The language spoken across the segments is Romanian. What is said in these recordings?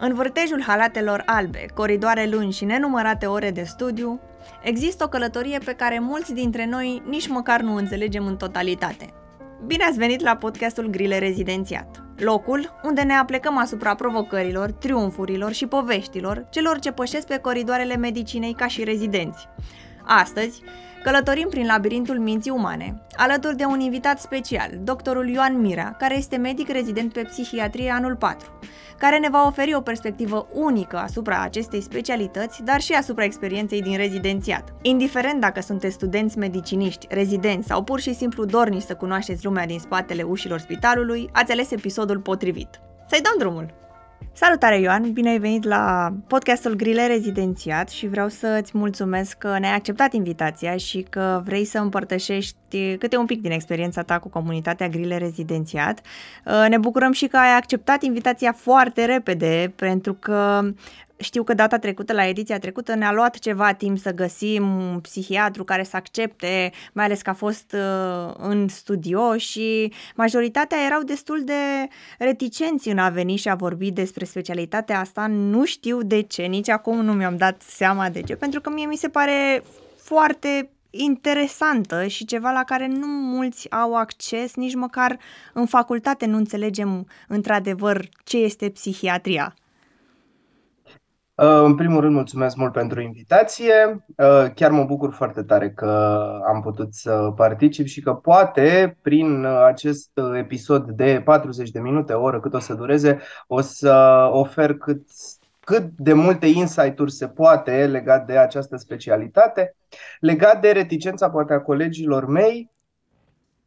În vârtejul halatelor albe, coridoare lungi și nenumărate ore de studiu, există o călătorie pe care mulți dintre noi nici măcar nu înțelegem în totalitate. Bine ați venit la podcastul Grile Rezidențiat, locul unde ne aplecăm asupra provocărilor, triumfurilor și poveștilor celor ce pășesc pe coridoarele medicinei ca și rezidenți. Astăzi, Călătorim prin labirintul minții umane, alături de un invitat special, doctorul Ioan Mira, care este medic rezident pe psihiatrie anul 4, care ne va oferi o perspectivă unică asupra acestei specialități, dar și asupra experienței din rezidențiat. Indiferent dacă sunteți studenți mediciniști, rezidenți sau pur și simplu dorniți să cunoașteți lumea din spatele ușilor spitalului, ați ales episodul potrivit. Să-i dăm drumul! Salutare Ioan, bine ai venit la podcastul Grile Rezidențiat și vreau să îți mulțumesc că ne-ai acceptat invitația și că vrei să împărtășești câte un pic din experiența ta cu comunitatea Grile Rezidențiat. Ne bucurăm și că ai acceptat invitația foarte repede pentru că știu că data trecută, la ediția trecută, ne-a luat ceva timp să găsim un psihiatru care să accepte, mai ales că a fost uh, în studio și majoritatea erau destul de reticenți în a veni și a vorbi despre specialitatea asta. Nu știu de ce, nici acum nu mi-am dat seama de ce, pentru că mie mi se pare foarte interesantă și ceva la care nu mulți au acces, nici măcar în facultate nu înțelegem într-adevăr ce este psihiatria. Uh, în primul rând, mulțumesc mult pentru invitație. Uh, chiar mă bucur foarte tare că am putut să particip și că poate, prin acest episod de 40 de minute, o oră cât o să dureze, o să ofer cât, cât de multe insight-uri se poate legat de această specialitate, legat de reticența poate a colegilor mei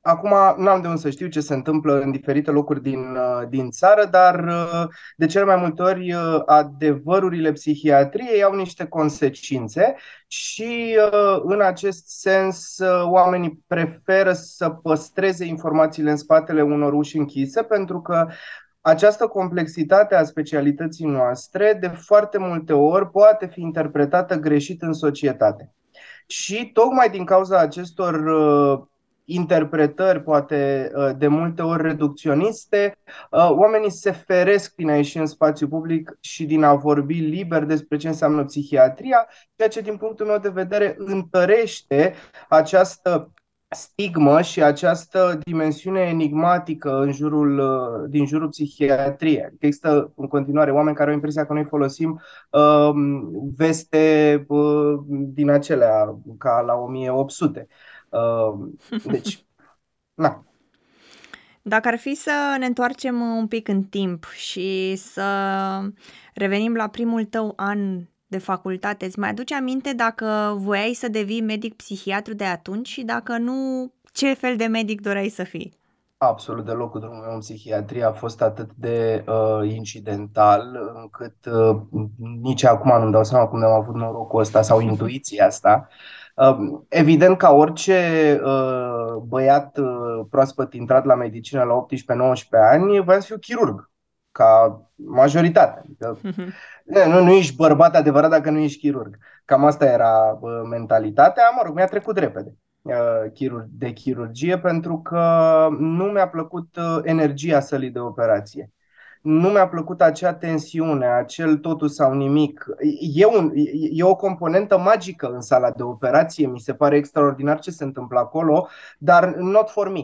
Acum nu am de unde să știu ce se întâmplă în diferite locuri din, uh, din țară, dar uh, de cele mai multe ori uh, adevărurile psihiatriei au niște consecințe și în acest sens oamenii preferă să păstreze informațiile în spatele unor uși închise pentru că această complexitate a specialității noastre de foarte multe ori poate fi interpretată greșit în societate. Și tocmai din cauza acestor interpretări, poate uh, de multe ori reducționiste, uh, oamenii se feresc din a ieși în spațiu public și din a vorbi liber despre ce înseamnă psihiatria, ceea ce, din punctul meu de vedere, întărește această stigmă și această dimensiune enigmatică în jurul, uh, din jurul psihiatriei. Adică există în continuare oameni care au impresia că noi folosim uh, veste uh, din acelea ca la 1800. Ehm, deci, na. Dacă ar fi să ne întoarcem un pic în timp și să revenim la primul tău an de facultate, îți mai aduce aminte dacă voiai să devii medic psihiatru de atunci și dacă nu, ce fel de medic doreai să fii? Absolut deloc. Drumul meu în psihiatrie a fost atât de uh, incidental încât uh, nici acum nu-mi dau seama cum am avut norocul ăsta sau intuiția asta. Uh, Evident, ca orice uh, băiat uh, proaspăt intrat la medicină la 18-19 ani, voiam să fiu chirurg, ca majoritate. Adică, nu, nu ești bărbat adevărat dacă nu ești chirurg. Cam asta era uh, mentalitatea. Mă rog, mi-a trecut repede de chirurgie pentru că nu mi-a plăcut energia sălii de operație nu mi-a plăcut acea tensiune, acel totul sau nimic. E, un, e o componentă magică în sala de operație, mi se pare extraordinar ce se întâmplă acolo, dar not for me.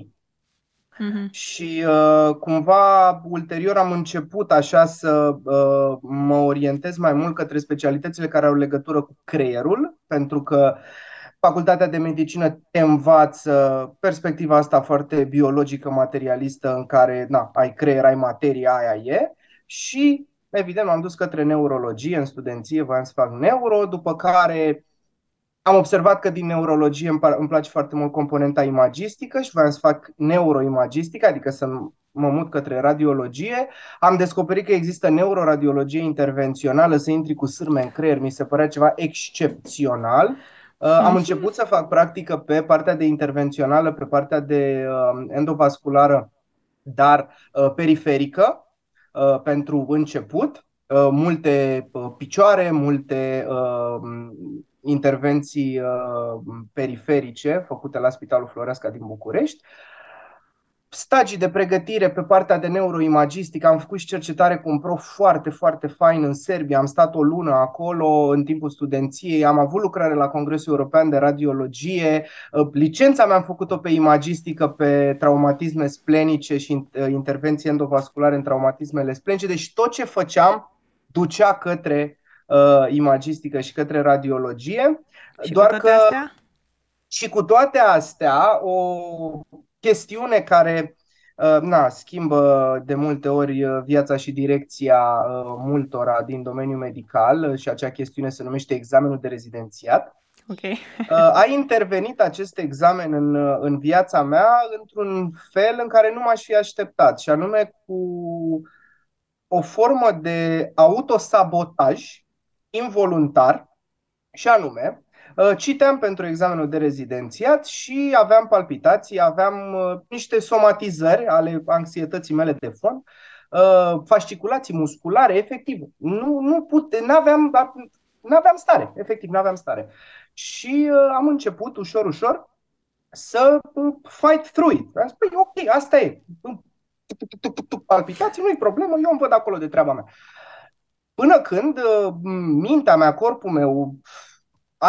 Uh-huh. Și uh, cumva ulterior am început așa să uh, mă orientez mai mult către specialitățile care au legătură cu creierul, pentru că uh, Facultatea de medicină te învață perspectiva asta foarte biologică, materialistă, în care na, ai creier, ai materie, aia e. Și, evident, m-am dus către neurologie în studenție, voiam să fac neuro, după care am observat că din neurologie îmi, îmi place foarte mult componenta imagistică și voiam să fac neuroimagistică, adică să mă mut către radiologie. Am descoperit că există neuroradiologie intervențională, să intri cu sârme în creier, mi se părea ceva excepțional. Uh, am început să fac practică pe partea de intervențională, pe partea de uh, endovasculară, dar uh, periferică pentru început. Multe picioare, multe intervenții periferice făcute la Spitalul Floreasca din București. Stagii de pregătire pe partea de neuroimagistică. Am făcut și cercetare cu un prof foarte, foarte fain în Serbia. Am stat o lună acolo în timpul studenției. Am avut lucrare la Congresul European de Radiologie. Uh, licența mea am făcut-o pe imagistică, pe traumatisme splenice și uh, intervenții endovasculare în traumatismele splenice. Deci tot ce făceam ducea către uh, imagistică și către radiologie. Și Doar cu toate că astea? Și cu toate astea, o chestiune care uh, na, schimbă de multe ori uh, viața și direcția uh, multora din domeniul medical și acea chestiune se numește examenul de rezidențiat. Okay. A intervenit acest examen în, în viața mea într-un fel în care nu m-aș fi așteptat, și anume cu o formă de autosabotaj involuntar, și anume, Uh, citeam pentru examenul de rezidențiat și aveam palpitații, aveam uh, niște somatizări ale anxietății mele de fond, uh, fasciculații musculare, efectiv. Nu, nu pute, n-aveam, n-aveam stare, efectiv, n-aveam stare. Și am început ușor, ușor să fight through it. Am spus, ok, asta e. Palpitații, nu-i problemă, eu îmi văd acolo de treaba mea. Până când mintea mea, corpul meu,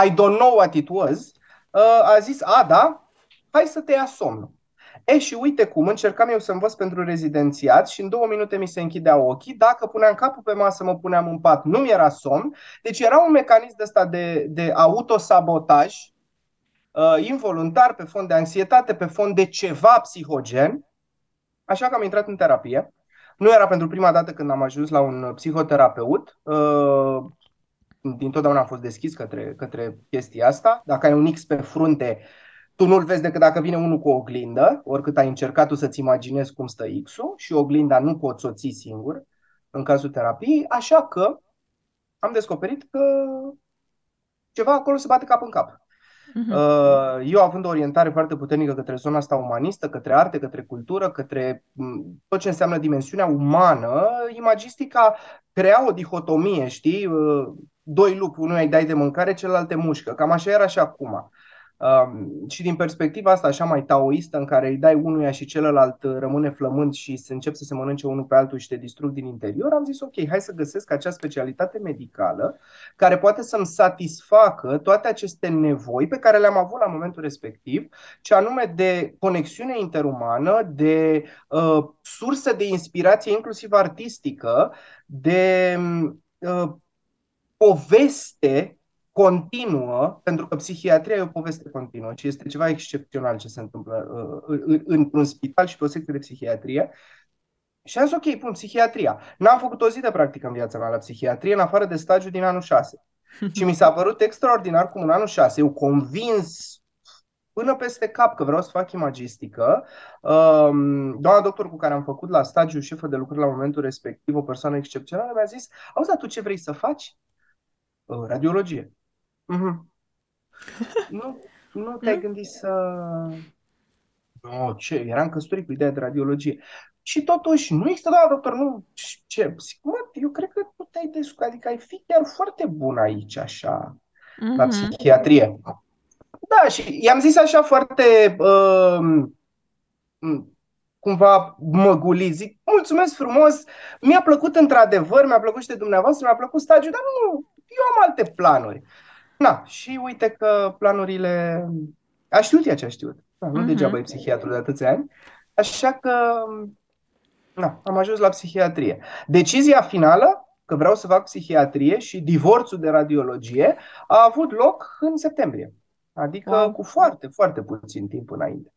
I don't know what it was, uh, a zis, a, da, hai să te ia somnul. E, și uite cum, încercam eu să învăț pentru rezidențiat și în două minute mi se închidea ochii. Dacă puneam capul pe masă, mă puneam în pat, nu mi era somn. Deci era un mecanism de ăsta de, de autosabotaj uh, involuntar pe fond de anxietate, pe fond de ceva psihogen. Așa că am intrat în terapie. Nu era pentru prima dată când am ajuns la un psihoterapeut. Uh, dintotdeauna am fost deschis către, către chestia asta. Dacă ai un X pe frunte, tu nu-l vezi decât dacă vine unul cu o oglindă, oricât ai încercat tu să-ți imaginezi cum stă X-ul și oglinda nu poți să o ții singur în cazul terapiei, așa că am descoperit că ceva acolo se bate cap în cap. Mhm. Uh, eu având o orientare foarte puternică către zona asta umanistă, către arte, către cultură, către tot ce înseamnă dimensiunea umană, imagistica crea o dihotomie, știi? Uh, doi lupi, unul îi dai de mâncare, celălalt te mușcă. Cam așa era și acum. Um, și din perspectiva asta așa mai taoistă în care îi dai unuia și celălalt uh, rămâne flămând și se încep să se mănânce unul pe altul și te distrug din interior, am zis ok, hai să găsesc acea specialitate medicală care poate să-mi satisfacă toate aceste nevoi pe care le-am avut la momentul respectiv, ce anume de conexiune interumană, de uh, sursă de inspirație inclusiv artistică, de uh, poveste continuă, pentru că psihiatria e o poveste continuă și este ceva excepțional ce se întâmplă uh, într-un spital și pe o secție de psihiatrie. Și am zis, ok, pun psihiatria. N-am făcut o zi de practică în viața mea la psihiatrie, în afară de stagiu din anul 6. și mi s-a părut extraordinar cum în anul 6 eu convins până peste cap că vreau să fac imagistică. Um, doamna doctor cu care am făcut la stagiu șefă de lucruri la momentul respectiv, o persoană excepțională, mi-a zis, auzi, tu ce vrei să faci? Uh, radiologie. Mm-hmm. nu, nu te-ai gândit să... Nu, ce, eram căsătorit cu ideea de radiologie. Și totuși, nu există, da, doctor, nu, ce, mă, eu cred că tu te-ai descurcat, adică ai fi chiar foarte bun aici, așa, mm-hmm. la psihiatrie. Da, și i-am zis așa foarte, uh, cumva măgulit, zic, mulțumesc frumos, mi-a plăcut într-adevăr, mi-a plăcut și de dumneavoastră, mi-a plăcut stagiul, dar nu, eu am alte planuri. Na, și uite că planurile... A știut ea ce a știut. Da, nu uh-huh. degeaba e psihiatru de atâția ani. Așa că na, am ajuns la psihiatrie. Decizia finală, că vreau să fac psihiatrie și divorțul de radiologie, a avut loc în septembrie. Adică wow. cu foarte, foarte puțin timp înainte.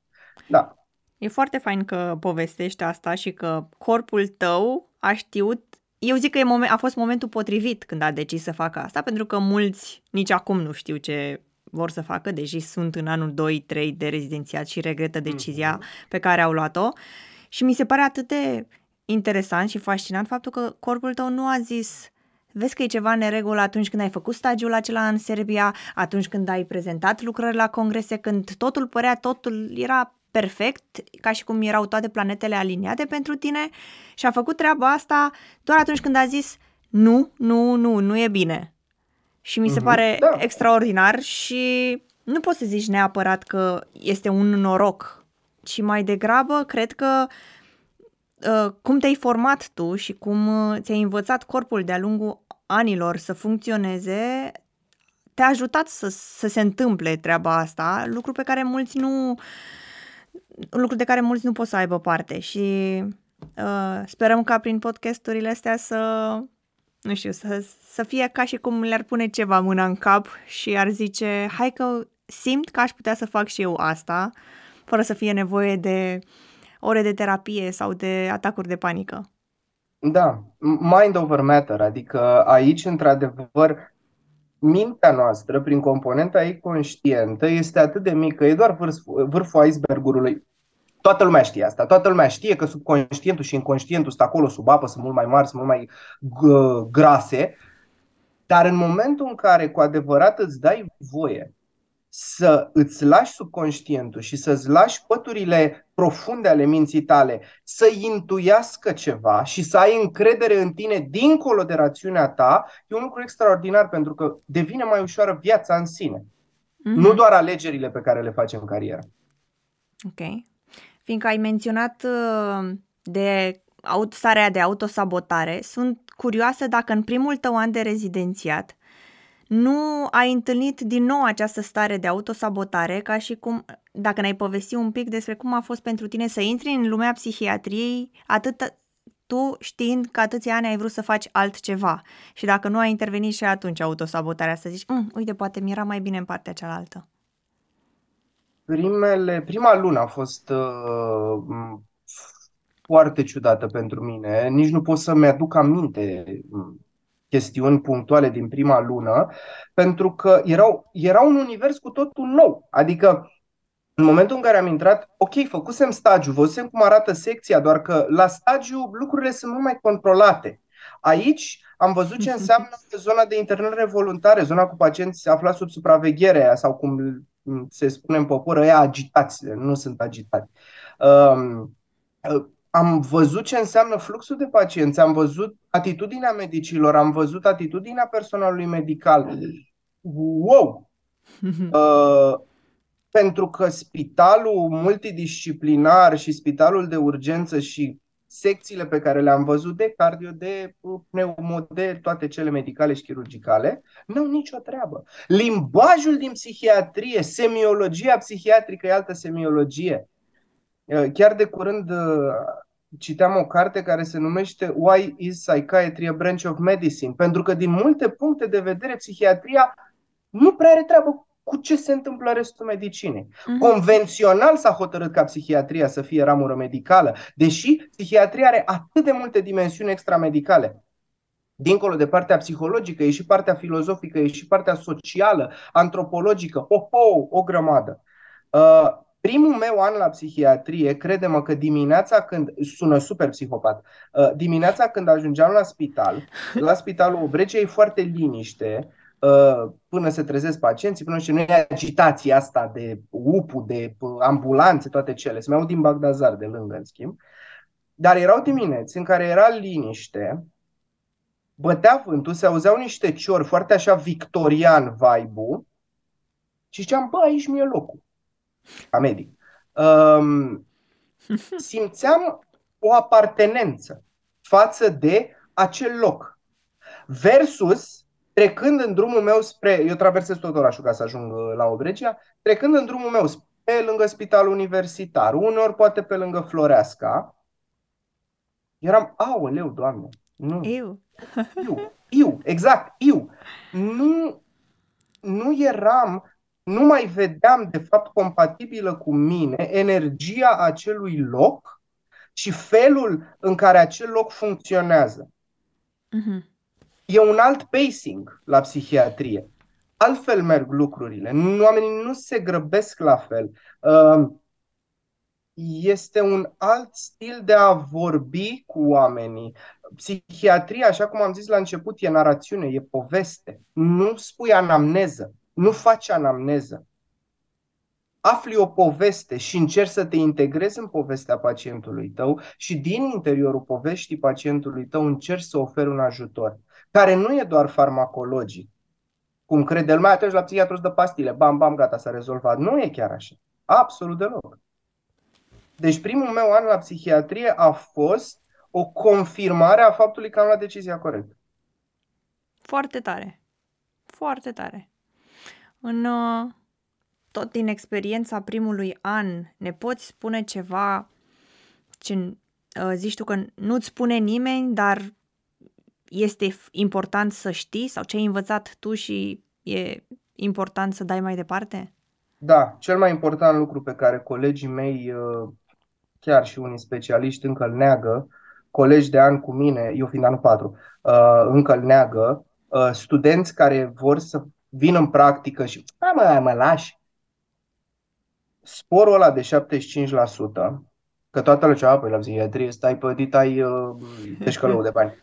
Da. E foarte fain că povestești asta și că corpul tău a știut eu zic că e moment, a fost momentul potrivit când a decis să facă asta, pentru că mulți nici acum nu știu ce vor să facă, deși sunt în anul 2-3 de rezidențiat și regretă decizia mm-hmm. pe care au luat-o. Și mi se pare atât de interesant și fascinant faptul că corpul tău nu a zis vezi că e ceva neregulă atunci când ai făcut stagiul acela în Serbia, atunci când ai prezentat lucrări la congrese, când totul părea, totul era perfect, ca și cum erau toate planetele aliniate pentru tine și a făcut treaba asta doar atunci când a zis nu, nu, nu, nu e bine. Și mi se mm-hmm. pare da. extraordinar și nu poți să zici neapărat că este un noroc ci mai degrabă cred că uh, cum te-ai format tu și cum uh, ți-ai învățat corpul de-a lungul anilor să funcționeze, te-a ajutat să, să se întâmple treaba asta, lucru pe care mulți nu lucru de care mulți nu pot să aibă parte și uh, sperăm ca prin podcasturile astea să nu știu, să, să fie ca și cum le-ar pune ceva mâna în cap și ar zice, hai că simt că aș putea să fac și eu asta, fără să fie nevoie de ore de terapie sau de atacuri de panică. Da, mind over matter, adică aici, într-adevăr, mintea noastră, prin componenta ei conștientă, este atât de mică, e doar vârful, vârful icebergului. Toată lumea știe asta, toată lumea știe că subconștientul și inconștientul sunt acolo sub apă, sunt mult mai mari, sunt mult mai grase, dar în momentul în care cu adevărat îți dai voie să îți lași subconștientul și să-ți lași păturile profunde ale minții tale să intuiască ceva și să ai încredere în tine dincolo de rațiunea ta, e un lucru extraordinar pentru că devine mai ușoară viața în sine. Mm-hmm. Nu doar alegerile pe care le facem în carieră. Ok. Fiindcă ai menționat uh, de starea de autosabotare, sunt curioasă dacă în primul tău an de rezidențiat nu ai întâlnit din nou această stare de autosabotare, ca și cum, dacă ne-ai povesti un pic despre cum a fost pentru tine să intri în lumea psihiatriei, atât tu știind că atâția ani ai vrut să faci altceva și dacă nu a intervenit și atunci autosabotarea, să zici, mm, uite, poate mi era mai bine în partea cealaltă. Primele, prima lună a fost uh, foarte ciudată pentru mine. Nici nu pot să-mi aduc aminte chestiuni punctuale din prima lună, pentru că erau, era un univers cu totul nou. Adică, în momentul în care am intrat, ok, făcusem stagiu, văzusem cum arată secția, doar că la stagiu lucrurile sunt mult mai controlate. Aici am văzut ce înseamnă zona de internare voluntară, zona cu pacienți aflați sub supraveghere sau cum se spune în popor, ăia agitați, nu sunt agitați. Um, am văzut ce înseamnă fluxul de pacienți, am văzut atitudinea medicilor, am văzut atitudinea personalului medical. Wow! Uh, pentru că spitalul multidisciplinar și spitalul de urgență și secțiile pe care le-am văzut de cardio, de pneumo, de toate cele medicale și chirurgicale, nu au nicio treabă. Limbajul din psihiatrie, semiologia psihiatrică e altă semiologie. Uh, chiar de curând uh, citeam o carte care se numește Why is Psychiatry a Branch of Medicine? Pentru că din multe puncte de vedere psihiatria nu prea are treabă cu ce se întâmplă în restul medicinei. Mm-hmm. Convențional s-a hotărât ca psihiatria să fie ramură medicală, deși psihiatria are atât de multe dimensiuni extramedicale. Dincolo de partea psihologică, e și partea filozofică, e și partea socială, antropologică, oh, oh, o grămadă. Uh, primul meu an la psihiatrie, crede-mă că dimineața când, sună super psihopat, uh, dimineața când ajungeam la spital, la spitalul Obregea e foarte liniște, uh, până se trezesc pacienții, până și nu e agitația asta de UPU, de uh, ambulanțe, toate cele. Se mai aud din Bagdazar de lângă, în schimb. Dar erau dimineți în care era liniște, bătea vântul, se auzeau niște ciori foarte așa victorian vibe și ziceam, bă, aici mi-e locul ca medic, um, simțeam o apartenență față de acel loc. Versus, trecând în drumul meu spre, eu traversez tot orașul ca să ajung uh, la Obregia, trecând în drumul meu pe lângă spitalul universitar, uneori poate pe lângă Floreasca, eram, aoleu, doamne, nu. Eu. eu, eu, exact, eu. Nu, nu eram nu mai vedeam, de fapt, compatibilă cu mine energia acelui loc și felul în care acel loc funcționează. Uh-huh. E un alt pacing la psihiatrie. Altfel merg lucrurile. Oamenii nu se grăbesc la fel. Uh, este un alt stil de a vorbi cu oamenii. Psihiatria, așa cum am zis la început, e narațiune, e poveste. Nu spui anamneză nu faci anamneză. Afli o poveste și încerci să te integrezi în povestea pacientului tău și din interiorul poveștii pacientului tău încerci să oferi un ajutor, care nu e doar farmacologic, cum crede lumea, atunci la psihiatru de pastile, bam, bam, gata, s-a rezolvat. Nu e chiar așa. Absolut deloc. Deci primul meu an la psihiatrie a fost o confirmare a faptului că am luat decizia corectă. Foarte tare. Foarte tare. În uh, tot din experiența primului an, ne poți spune ceva ce uh, zici tu că nu-ți spune nimeni, dar este important să știi sau ce ai învățat tu și e important să dai mai departe? Da, cel mai important lucru pe care colegii mei, uh, chiar și unii specialiști, încă îl neagă, colegi de ani cu mine, eu fiind anul 4, uh, încă îl neagă, uh, studenți care vor să vină în practică și, hai mă, hai mă, lași. Sporul ăla de 75%, că toată lumea, păi la psihiatrie stai pe dit, ai uh, de bani.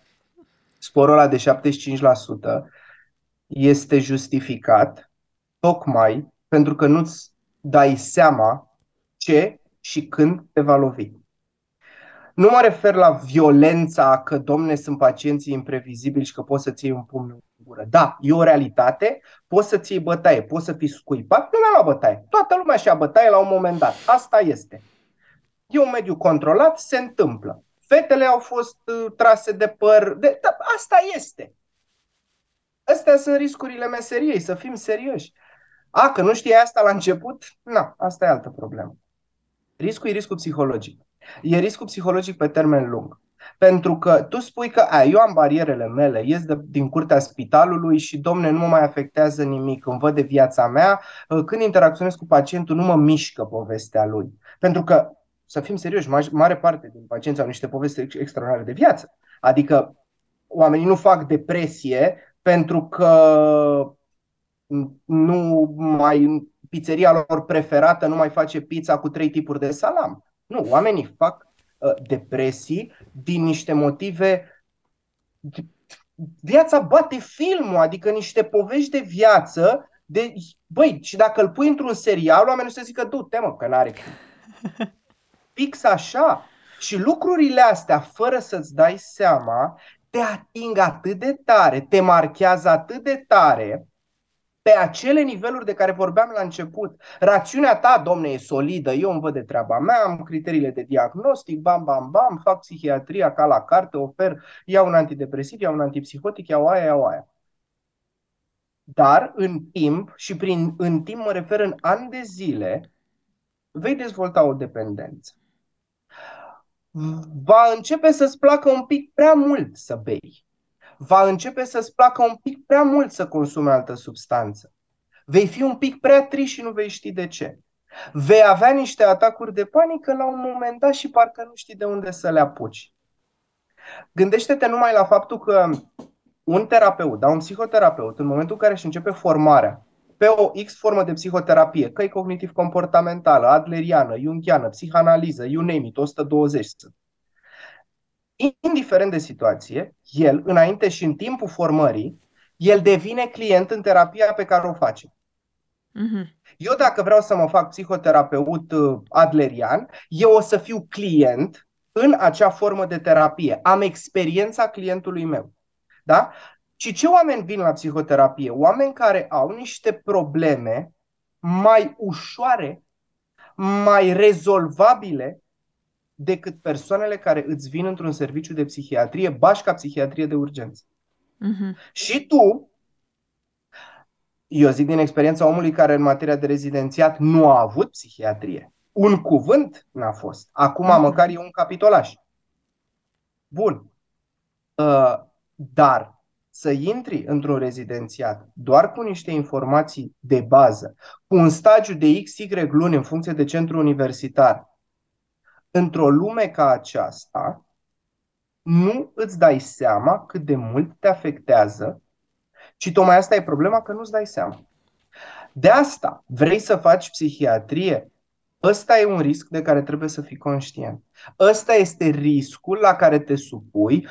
Sporul ăla de 75% este justificat tocmai pentru că nu-ți dai seama ce și când te va lovi. Nu mă refer la violența că, domne, sunt pacienții imprevizibili și că poți să-ți iei un pumn în gură. Da, e o realitate, poți să-ți iei bătaie, poți să fii scuipat, nu la bătaie. Toată lumea și-a bătaie la un moment dat. Asta este. E un mediu controlat, se întâmplă. Fetele au fost uh, trase de păr. De, da, asta este. Astea sunt riscurile meseriei, să fim serioși. A, că nu știi asta la început? Nu, asta e altă problemă. Riscul e riscul psihologic. E riscul psihologic pe termen lung. Pentru că tu spui că a, eu am barierele mele, ies de, din curtea spitalului și, domne, nu mă mai afectează nimic, îmi văd de viața mea, ă, când interacționez cu pacientul nu mă mișcă povestea lui. Pentru că, să fim serioși, mare parte din pacienți au niște povesti extraordinare de viață. Adică oamenii nu fac depresie pentru că nu mai pizzeria lor preferată nu mai face pizza cu trei tipuri de salam. Nu, oamenii fac uh, depresii din niște motive viața bate filmul, adică niște povești de viață de, băi, și dacă îl pui într-un serial, oamenii să zică, du-te mă, că n-are Fix așa. Și lucrurile astea, fără să-ți dai seama, te ating atât de tare, te marchează atât de tare, pe acele niveluri de care vorbeam la început. Rațiunea ta, domne, e solidă, eu îmi văd de treaba mea, am criteriile de diagnostic, bam, bam, bam, fac psihiatria ca la carte, ofer, iau un antidepresiv, iau un antipsihotic, iau aia, iau aia. Dar în timp, și prin în timp mă refer în ani de zile, vei dezvolta o dependență. Va începe să-ți placă un pic prea mult să bei va începe să-ți placă un pic prea mult să consumi altă substanță. Vei fi un pic prea trist și nu vei ști de ce. Vei avea niște atacuri de panică la un moment dat și parcă nu știi de unde să le apuci. Gândește-te numai la faptul că un terapeut, da, un psihoterapeut, în momentul în care își începe formarea pe o X formă de psihoterapie, că e cognitiv-comportamentală, adleriană, jungiană, psihanaliză, you name it, 120 sunt indiferent de situație, el, înainte și în timpul formării, el devine client în terapia pe care o face. Uh-huh. Eu dacă vreau să mă fac psihoterapeut uh, adlerian, eu o să fiu client în acea formă de terapie. Am experiența clientului meu. Da? Și ce oameni vin la psihoterapie? Oameni care au niște probleme mai ușoare, mai rezolvabile decât persoanele care îți vin într-un serviciu de psihiatrie, bașca psihiatrie de urgență. Uh-huh. Și tu, eu zic din experiența omului care în materia de rezidențiat nu a avut psihiatrie. Un cuvânt n-a fost. Acum uh-huh. măcar e un capitolaș. Bun. Uh, dar să intri într-un rezidențiat doar cu niște informații de bază, cu un stagiu de XY luni în funcție de centru universitar, într-o lume ca aceasta, nu îți dai seama cât de mult te afectează, ci tocmai asta e problema că nu-ți dai seama. De asta vrei să faci psihiatrie? Ăsta e un risc de care trebuie să fii conștient. Ăsta este riscul la care te supui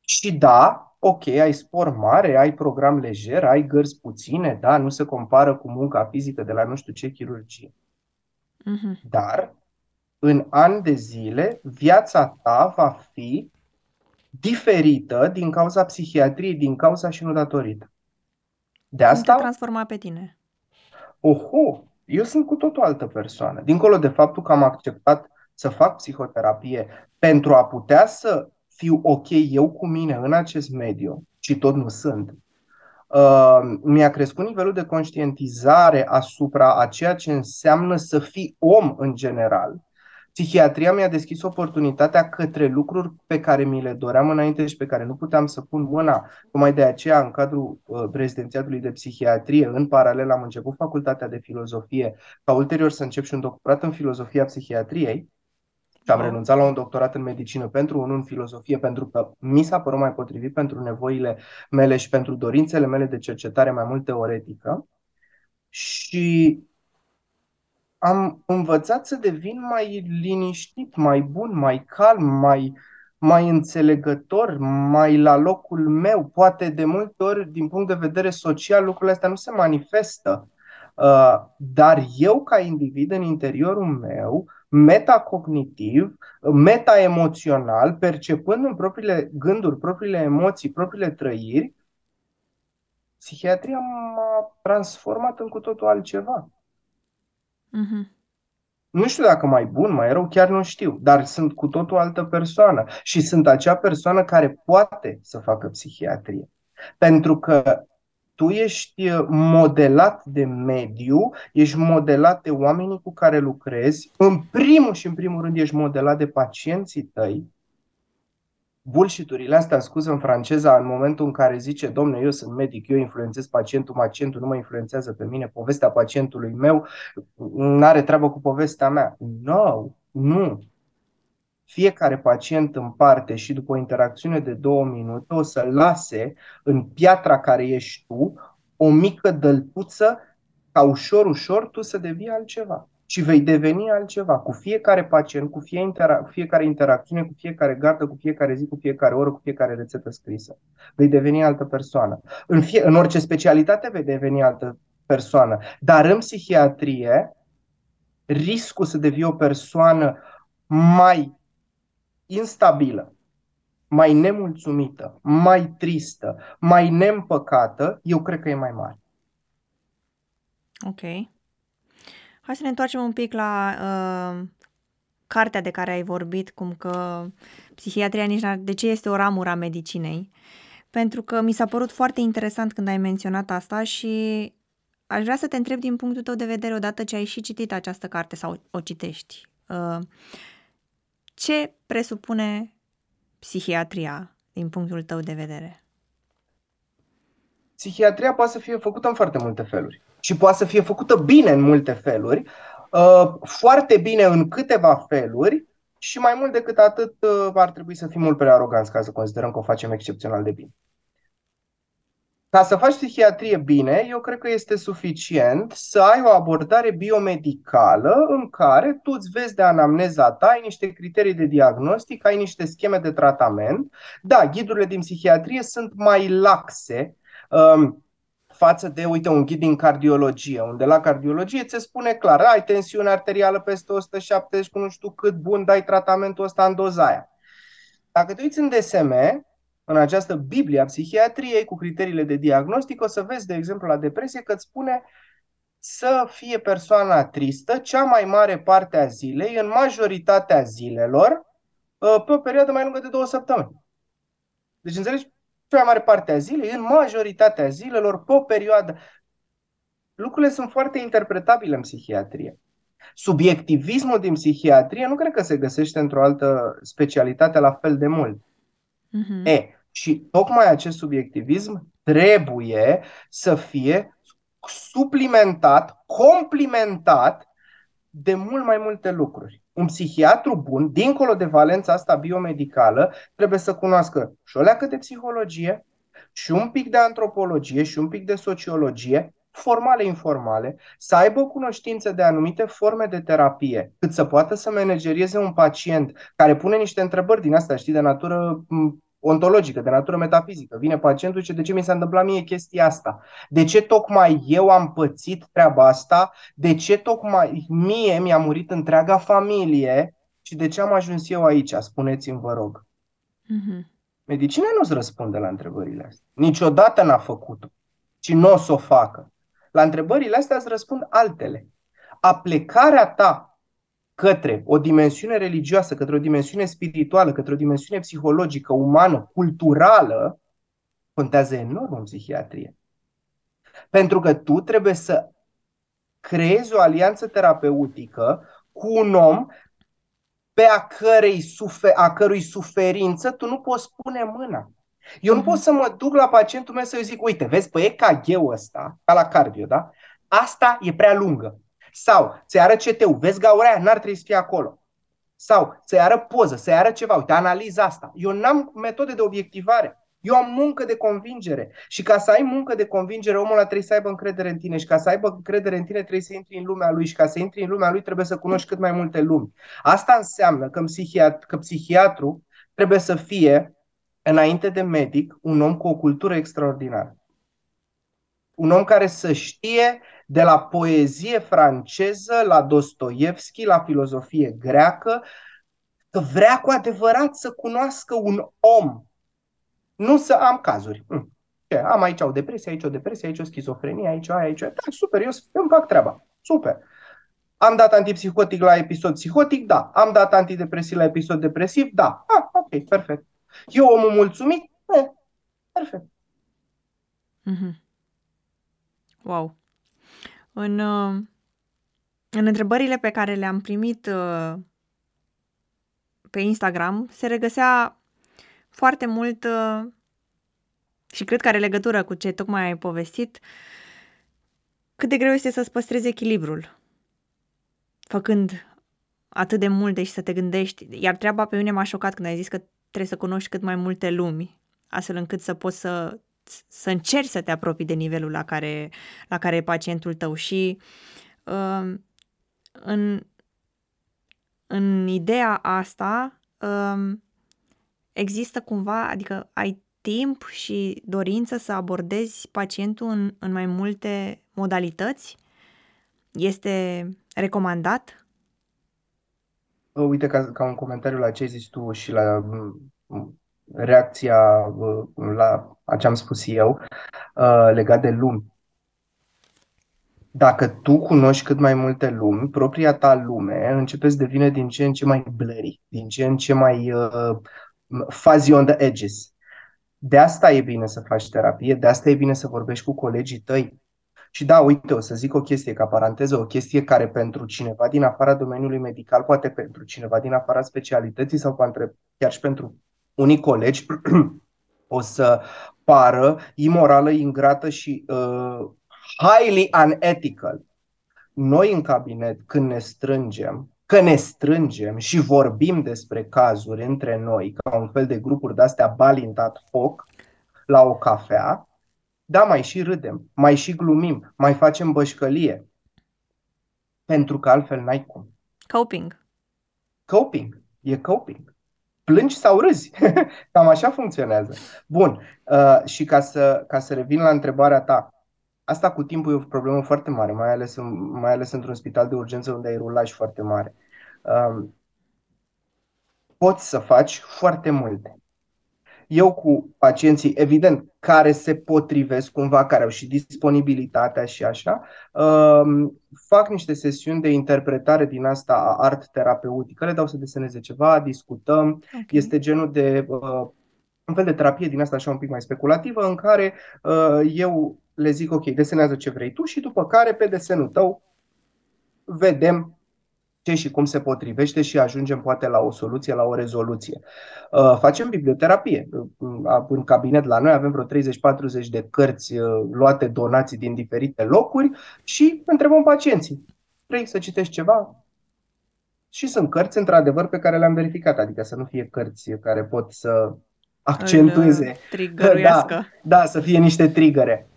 și da, ok, ai spor mare, ai program lejer, ai gărzi puține, da, nu se compară cu munca fizică de la nu știu ce chirurgie. Uh-huh. Dar în ani de zile, viața ta va fi diferită din cauza psihiatriei, din cauza și nu datorită. De asta... Cum te transforma pe tine? Oho, eu sunt cu tot o altă persoană. Dincolo de faptul că am acceptat să fac psihoterapie pentru a putea să fiu ok eu cu mine în acest mediu, și tot nu sunt, uh, mi-a crescut nivelul de conștientizare asupra a ceea ce înseamnă să fii om în general Psihiatria mi-a deschis oportunitatea către lucruri pe care mi le doream înainte și pe care nu puteam să pun mâna. Tocmai de aceea, în cadrul uh, rezidențiatului de psihiatrie, în paralel am început facultatea de filozofie, ca ulterior să încep și un doctorat în filozofia psihiatriei. Și am renunțat la un doctorat în medicină pentru unul în filozofie, pentru că mi s-a părut mai potrivit pentru nevoile mele și pentru dorințele mele de cercetare mai mult teoretică. Și am învățat să devin mai liniștit, mai bun, mai calm, mai, mai înțelegător, mai la locul meu. Poate de multe ori, din punct de vedere social, lucrurile astea nu se manifestă. Uh, dar eu, ca individ în interiorul meu, metacognitiv, meta-emoțional, percepând în propriile gânduri, propriile emoții, propriile trăiri, psihiatria m-a transformat în cu totul altceva. Mm-hmm. Nu știu dacă mai bun, mai rău, chiar nu știu, dar sunt cu totul altă persoană și sunt acea persoană care poate să facă psihiatrie. Pentru că tu ești modelat de mediu, ești modelat de oamenii cu care lucrezi, în primul și în primul rând ești modelat de pacienții tăi bullshit-urile astea, scuză în franceza, în momentul în care zice, domne, eu sunt medic, eu influențez pacientul, pacientul nu mă influențează pe mine, povestea pacientului meu nu are treabă cu povestea mea. No, nu. Fiecare pacient în parte și după o interacțiune de două minute o să lase în piatra care ești tu o mică dălpuță ca ușor, ușor tu să devii altceva și vei deveni altceva cu fiecare pacient, cu fiecare interacțiune, cu fiecare gardă, cu fiecare zi, cu fiecare oră, cu fiecare rețetă scrisă. Vei deveni altă persoană. În, fie, în orice specialitate vei deveni altă persoană. Dar în psihiatrie, riscul să devii o persoană mai instabilă, mai nemulțumită, mai tristă, mai neîmpăcată, eu cred că e mai mare. Ok. Hai să ne întoarcem un pic la uh, cartea de care ai vorbit, cum că psihiatria nici de ce este o ramură a medicinei. Pentru că mi s-a părut foarte interesant când ai menționat asta și aș vrea să te întreb din punctul tău de vedere, odată ce ai și citit această carte sau o citești, uh, ce presupune psihiatria din punctul tău de vedere? Psihiatria poate să fie făcută în foarte multe feluri și poate să fie făcută bine în multe feluri, uh, foarte bine în câteva feluri și mai mult decât atât uh, ar trebui să fim mult prea aroganți ca să considerăm că o facem excepțional de bine. Ca să faci psihiatrie bine, eu cred că este suficient să ai o abordare biomedicală în care tu îți vezi de anamneza ta, ai niște criterii de diagnostic, ai niște scheme de tratament. Da, ghidurile din psihiatrie sunt mai laxe, um, față de, uite, un ghid din cardiologie, unde la cardiologie ți spune clar, ai tensiune arterială peste 170 cu nu știu cât, bun, dai tratamentul ăsta în doza aia. Dacă te uiți în DSM, în această Biblie a psihiatriei cu criteriile de diagnostic, o să vezi, de exemplu, la depresie că îți spune să fie persoana tristă cea mai mare parte a zilei, în majoritatea zilelor, ă, pe o perioadă mai lungă de două săptămâni. Deci, înțelegi? Cea mare parte a zilei, în majoritatea zilelor, pe o perioadă. Lucrurile sunt foarte interpretabile în psihiatrie. Subiectivismul din psihiatrie nu cred că se găsește într-o altă specialitate la fel de mult. Uh-huh. E, și tocmai acest subiectivism trebuie să fie suplimentat, complimentat de mult mai multe lucruri un psihiatru bun, dincolo de valența asta biomedicală, trebuie să cunoască și o leacă de psihologie, și un pic de antropologie, și un pic de sociologie, formale, informale, să aibă cunoștință de anumite forme de terapie, cât să poată să managerieze un pacient care pune niște întrebări din asta, știi, de natură ontologică, de natură metafizică. Vine pacientul și de ce mi s-a întâmplat mie chestia asta? De ce tocmai eu am pățit treaba asta? De ce tocmai mie mi-a murit întreaga familie? Și de ce am ajuns eu aici? Spuneți-mi, vă rog. Mm-hmm. Medicina nu-ți răspunde la întrebările astea. Niciodată n-a făcut-o. Și nu o să o facă. La întrebările astea îți răspund altele. Aplecarea ta către o dimensiune religioasă, către o dimensiune spirituală, către o dimensiune psihologică, umană, culturală, contează enorm în psihiatrie. Pentru că tu trebuie să creezi o alianță terapeutică cu un om pe a, cărei sufer- a cărui suferință tu nu poți pune mâna. Eu nu pot mhm. să mă duc la pacientul meu să-i zic, uite, vezi, pe EKG-ul ăsta, ca la cardio, da? Asta e prea lungă. Sau ți arăt CT-ul, vezi gaura aia, n-ar trebui să fie acolo. Sau să-i arăt poză, să-i arăt ceva, uite, analiza asta. Eu n-am metode de obiectivare. Eu am muncă de convingere. Și ca să ai muncă de convingere, omul ăla trebuie să aibă încredere în tine. Și ca să aibă încredere în tine, trebuie să intri în lumea lui. Și ca să intri în lumea lui, trebuie să cunoști cât mai multe lumi. Asta înseamnă că, psihiat- că psihiatru trebuie să fie, înainte de medic, un om cu o cultură extraordinară. Un om care să știe de la poezie franceză, la Dostoevski, la filozofie greacă, că vrea cu adevărat să cunoască un om nu să am cazuri. Hm. Am aici o depresie, aici o depresie, aici o schizofrenie, aici o aici. Da, super, eu îmi fac treaba. Super. Am dat antipsihotic la episod psihotic? Da. Am dat antidepresiv la episod depresiv? Da. Ah, ok, perfect. Eu omul mulțumit? Eh, perfect. Mm-hmm. Wow. În, uh, în întrebările pe care le-am primit uh, pe Instagram se regăsea foarte mult uh, și cred că are legătură cu ce tocmai ai povestit, cât de greu este să-ți păstrezi echilibrul, făcând atât de multe și să te gândești. Iar treaba pe mine m-a șocat când ai zis că trebuie să cunoști cât mai multe lumi, astfel încât să poți să, să încerci să te apropii de nivelul la care, la care e pacientul tău. Și uh, în, în ideea asta, uh, există cumva, adică ai timp și dorință să abordezi pacientul în, în mai multe modalități? Este recomandat? Uite, ca, ca un comentariu la ce ai zis tu și la reacția la ce am spus eu legat de lumi. Dacă tu cunoști cât mai multe lumi, propria ta lume începe să devine din ce în ce mai blurry, din ce în ce mai uh, fuzzy on the edges. De asta e bine să faci terapie, de asta e bine să vorbești cu colegii tăi. Și da, uite, o să zic o chestie ca paranteză, o chestie care pentru cineva din afara domeniului medical, poate pentru cineva din afara specialității sau poate chiar și pentru unii colegi, o să pară imorală, ingrată și uh, highly unethical. Noi în cabinet, când ne strângem, că ne strângem și vorbim despre cazuri între noi, ca un fel de grupuri de-astea balintat foc, la o cafea, da, mai și râdem, mai și glumim, mai facem bășcălie. Pentru că altfel n-ai cum. Coping. Coping. E coping. Plângi sau râzi. Cam așa funcționează. Bun. Uh, și ca să, ca să revin la întrebarea ta, Asta cu timpul e o problemă foarte mare, mai ales, mai ales într-un spital de urgență unde ai rulaj foarte mare. Um, poți să faci foarte multe. Eu cu pacienții, evident, care se potrivesc cumva, care au și disponibilitatea și așa, um, fac niște sesiuni de interpretare din asta a art terapeutică, le dau să deseneze ceva, discutăm, okay. este genul de uh, un fel de terapie din asta așa un pic mai speculativă în care uh, eu le zic, ok, desenează ce vrei tu și după care pe desenul tău vedem ce și cum se potrivește și ajungem poate la o soluție, la o rezoluție. Uh, facem biblioterapie. Uh, în cabinet la noi avem vreo 30-40 de cărți uh, luate donații din diferite locuri și întrebăm pacienții. Vrei să citești ceva? Și sunt cărți, într-adevăr, pe care le-am verificat, adică să nu fie cărți care pot să accentueze. Da, da, să fie niște trigăre.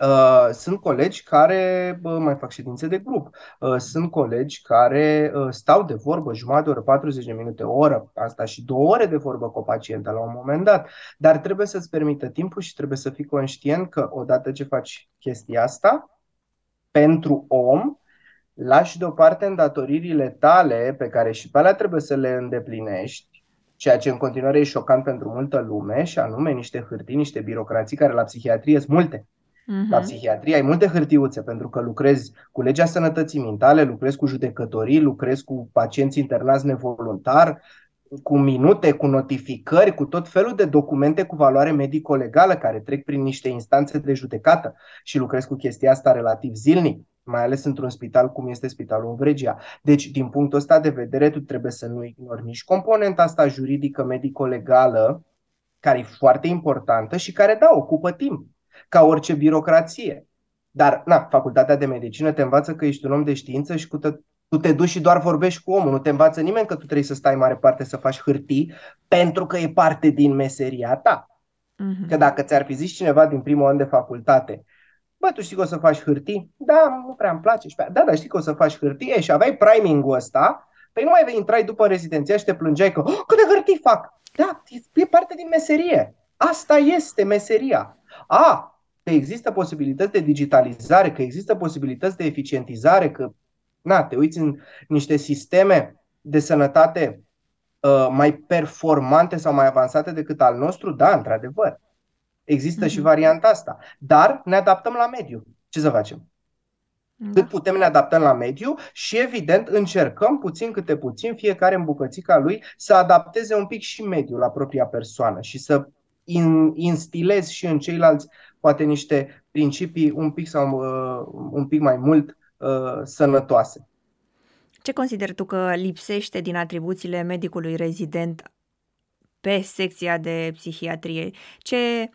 Uh, sunt colegi care uh, mai fac ședințe de grup. Uh, sunt colegi care uh, stau de vorbă jumătate de oră, 40 de minute, o oră, asta și două ore de vorbă cu o pacientă la un moment dat. Dar trebuie să-ți permită timpul și trebuie să fii conștient că odată ce faci chestia asta, pentru om, lași deoparte îndatoririle tale pe care și pe alea trebuie să le îndeplinești, ceea ce în continuare e șocant pentru multă lume, și anume niște hârtii, niște birocrații care la psihiatrie sunt multe Uh-huh. La psihiatrie ai multe hârtiuțe pentru că lucrezi cu legea sănătății mentale, lucrezi cu judecătorii, lucrezi cu pacienți internați nevoluntar, cu minute, cu notificări, cu tot felul de documente cu valoare medico-legală care trec prin niște instanțe de judecată și lucrez cu chestia asta relativ zilnic, mai ales într-un spital cum este Spitalul Vregia. Deci, din punctul ăsta de vedere, tu trebuie să nu ignori nici componenta asta juridică medico-legală, care e foarte importantă și care, da, ocupă timp, ca orice birocrație. Dar, na, facultatea de medicină te învață că ești un om de știință și cu tu te duci și doar vorbești cu omul, nu te învață nimeni că tu trebuie să stai mare parte să faci hârtii pentru că e parte din meseria ta. Mm-hmm. Că dacă ți-ar fi zis cineva din primul an de facultate, bă, tu știi că o să faci hârtii? Da, nu prea îmi place. Da, dar știi că o să faci hârtii și aveai priming-ul ăsta, păi nu mai vei intrai după rezidenția și te plângeai că, oh, cât de hârtii fac? Da, e parte din meserie. Asta este meseria. A, că există posibilități de digitalizare, că există posibilități de eficientizare, că na, te uiți în niște sisteme de sănătate uh, mai performante sau mai avansate decât al nostru, da, într-adevăr. Există mm-hmm. și mhm. varianta asta. Dar ne adaptăm la mediu. Ce să facem? Da. Cât putem ne adaptăm la mediu și, evident, încercăm puțin câte puțin, fiecare în bucățica lui, să adapteze un pic și mediul la propria persoană și să in, instilezi și în ceilalți poate niște principii un pic sau uh, un pic mai mult uh, sănătoase. Ce consideri tu că lipsește din atribuțiile medicului rezident pe secția de psihiatrie? Ce,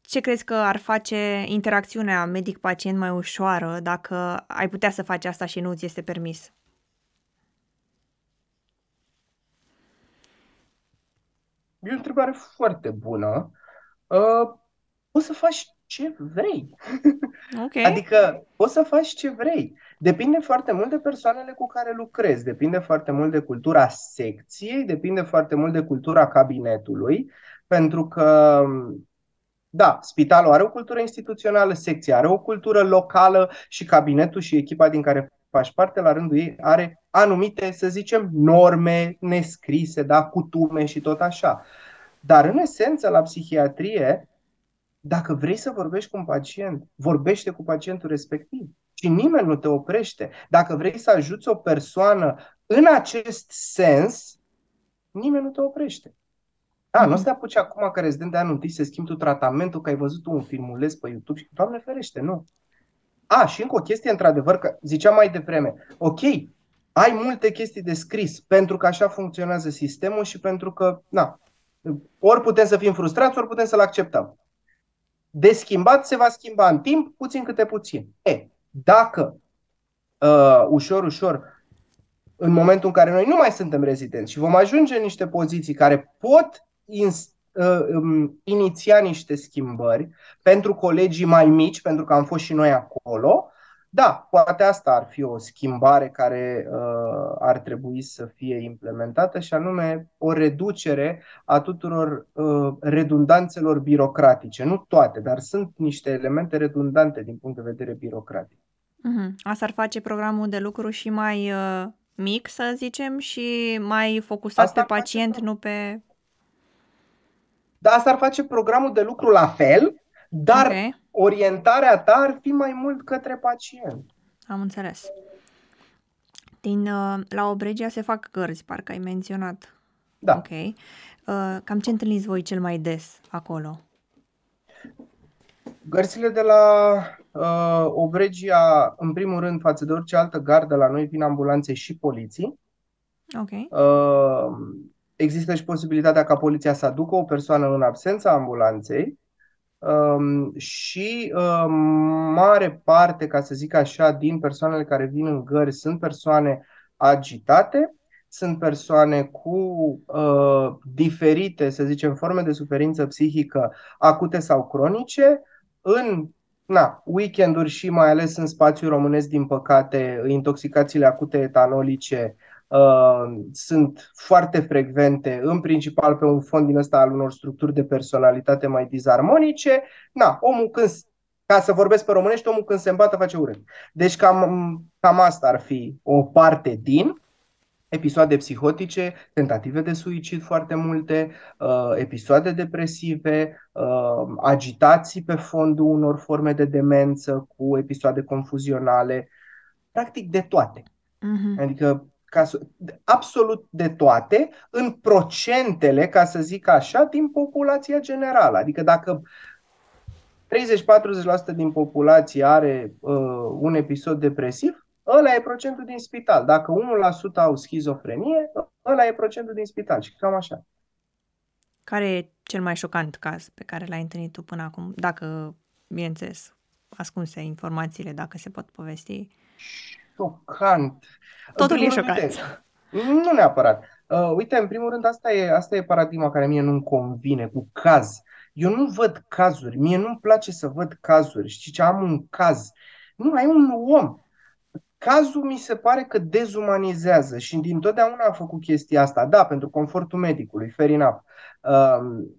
ce crezi că ar face interacțiunea medic-pacient mai ușoară dacă ai putea să faci asta și nu ți este permis? E o întrebare foarte bună. Uh, poți să faci ce vrei. Okay. Adică poți să faci ce vrei. Depinde foarte mult de persoanele cu care lucrezi, depinde foarte mult de cultura secției, depinde foarte mult de cultura cabinetului, pentru că da, spitalul are o cultură instituțională, secția are o cultură locală și cabinetul și echipa din care faci parte, la rândul ei, are anumite, să zicem, norme nescrise, da, cutume și tot așa. Dar, în esență, la psihiatrie, dacă vrei să vorbești cu un pacient, vorbește cu pacientul respectiv și nimeni nu te oprește. Dacă vrei să ajuți o persoană în acest sens, nimeni nu te oprește. Da, nu o să te apuci acum că rezident de anul întâi să schimbi tu tratamentul, că ai văzut un filmuleț pe YouTube și, Doamne ferește, nu. A, și încă o chestie, într-adevăr, că ziceam mai devreme, ok, ai multe chestii de scris pentru că așa funcționează sistemul și pentru că, na, ori putem să fim frustrați, ori putem să-l acceptăm de schimbat se va schimba în timp, puțin câte puțin. E, dacă uh, ușor, ușor, în momentul în care noi nu mai suntem rezidenți și vom ajunge în niște poziții care pot ins, uh, um, iniția niște schimbări pentru colegii mai mici, pentru că am fost și noi acolo, da, poate asta ar fi o schimbare care uh, ar trebui să fie implementată și anume o reducere a tuturor uh, redundanțelor birocratice. Nu toate, dar sunt niște elemente redundante din punct de vedere birocratic. Uh-huh. Asta ar face programul de lucru și mai uh, mic, să zicem, și mai focusat asta pe pacient, face... nu pe... Da, asta ar face programul de lucru la fel, dar okay. Orientarea ta ar fi mai mult către pacient. Am înțeles. Din, uh, la Obregia se fac gărzi, parcă ai menționat. Da. Ok. Uh, cam ce întâlniți voi cel mai des acolo? Gărțile de la uh, Obregia, în primul rând, față de orice altă gardă, la noi vin ambulanțe și poliții. Ok. Uh, există și posibilitatea ca poliția să aducă o persoană în absența ambulanței Um, și um, mare parte, ca să zic așa, din persoanele care vin în gări sunt persoane agitate, sunt persoane cu uh, diferite, să zicem, forme de suferință psihică acute sau cronice. În na, weekenduri și mai ales în spațiul românesc, din păcate, intoxicațiile acute etanolice Uh, sunt foarte frecvente, în principal pe un fond din ăsta al unor structuri de personalitate mai disarmonice. Na, omul când, ca să vorbesc pe românești, omul când se îmbată face urât. Deci cam, cam asta ar fi o parte din. episoade psihotice, tentative de suicid foarte multe, uh, episoade depresive, uh, agitații pe fondul unor forme de demență cu episoade confuzionale, practic de toate. Uh-huh. Adică ca să, absolut de toate, în procentele, ca să zic așa, din populația generală. Adică dacă 30-40% din populație are uh, un episod depresiv, ăla e procentul din spital. Dacă 1% au schizofrenie, ăla e procentul din spital și cam așa. Care e cel mai șocant caz pe care l-ai întâlnit tu până acum? Dacă, bineînțeles, ascunse informațiile, dacă se pot povesti. Șocant. Totul e șocant. Uite, nu neapărat. Uh, uite, în primul rând, asta e, asta e paradigma care mie nu-mi convine cu caz. Eu nu văd cazuri. Mie nu-mi place să văd cazuri. Știi ce? Am un caz. Nu, ai un om. Cazul mi se pare că dezumanizează și din totdeauna a făcut chestia asta. Da, pentru confortul medicului, fair enough. Um,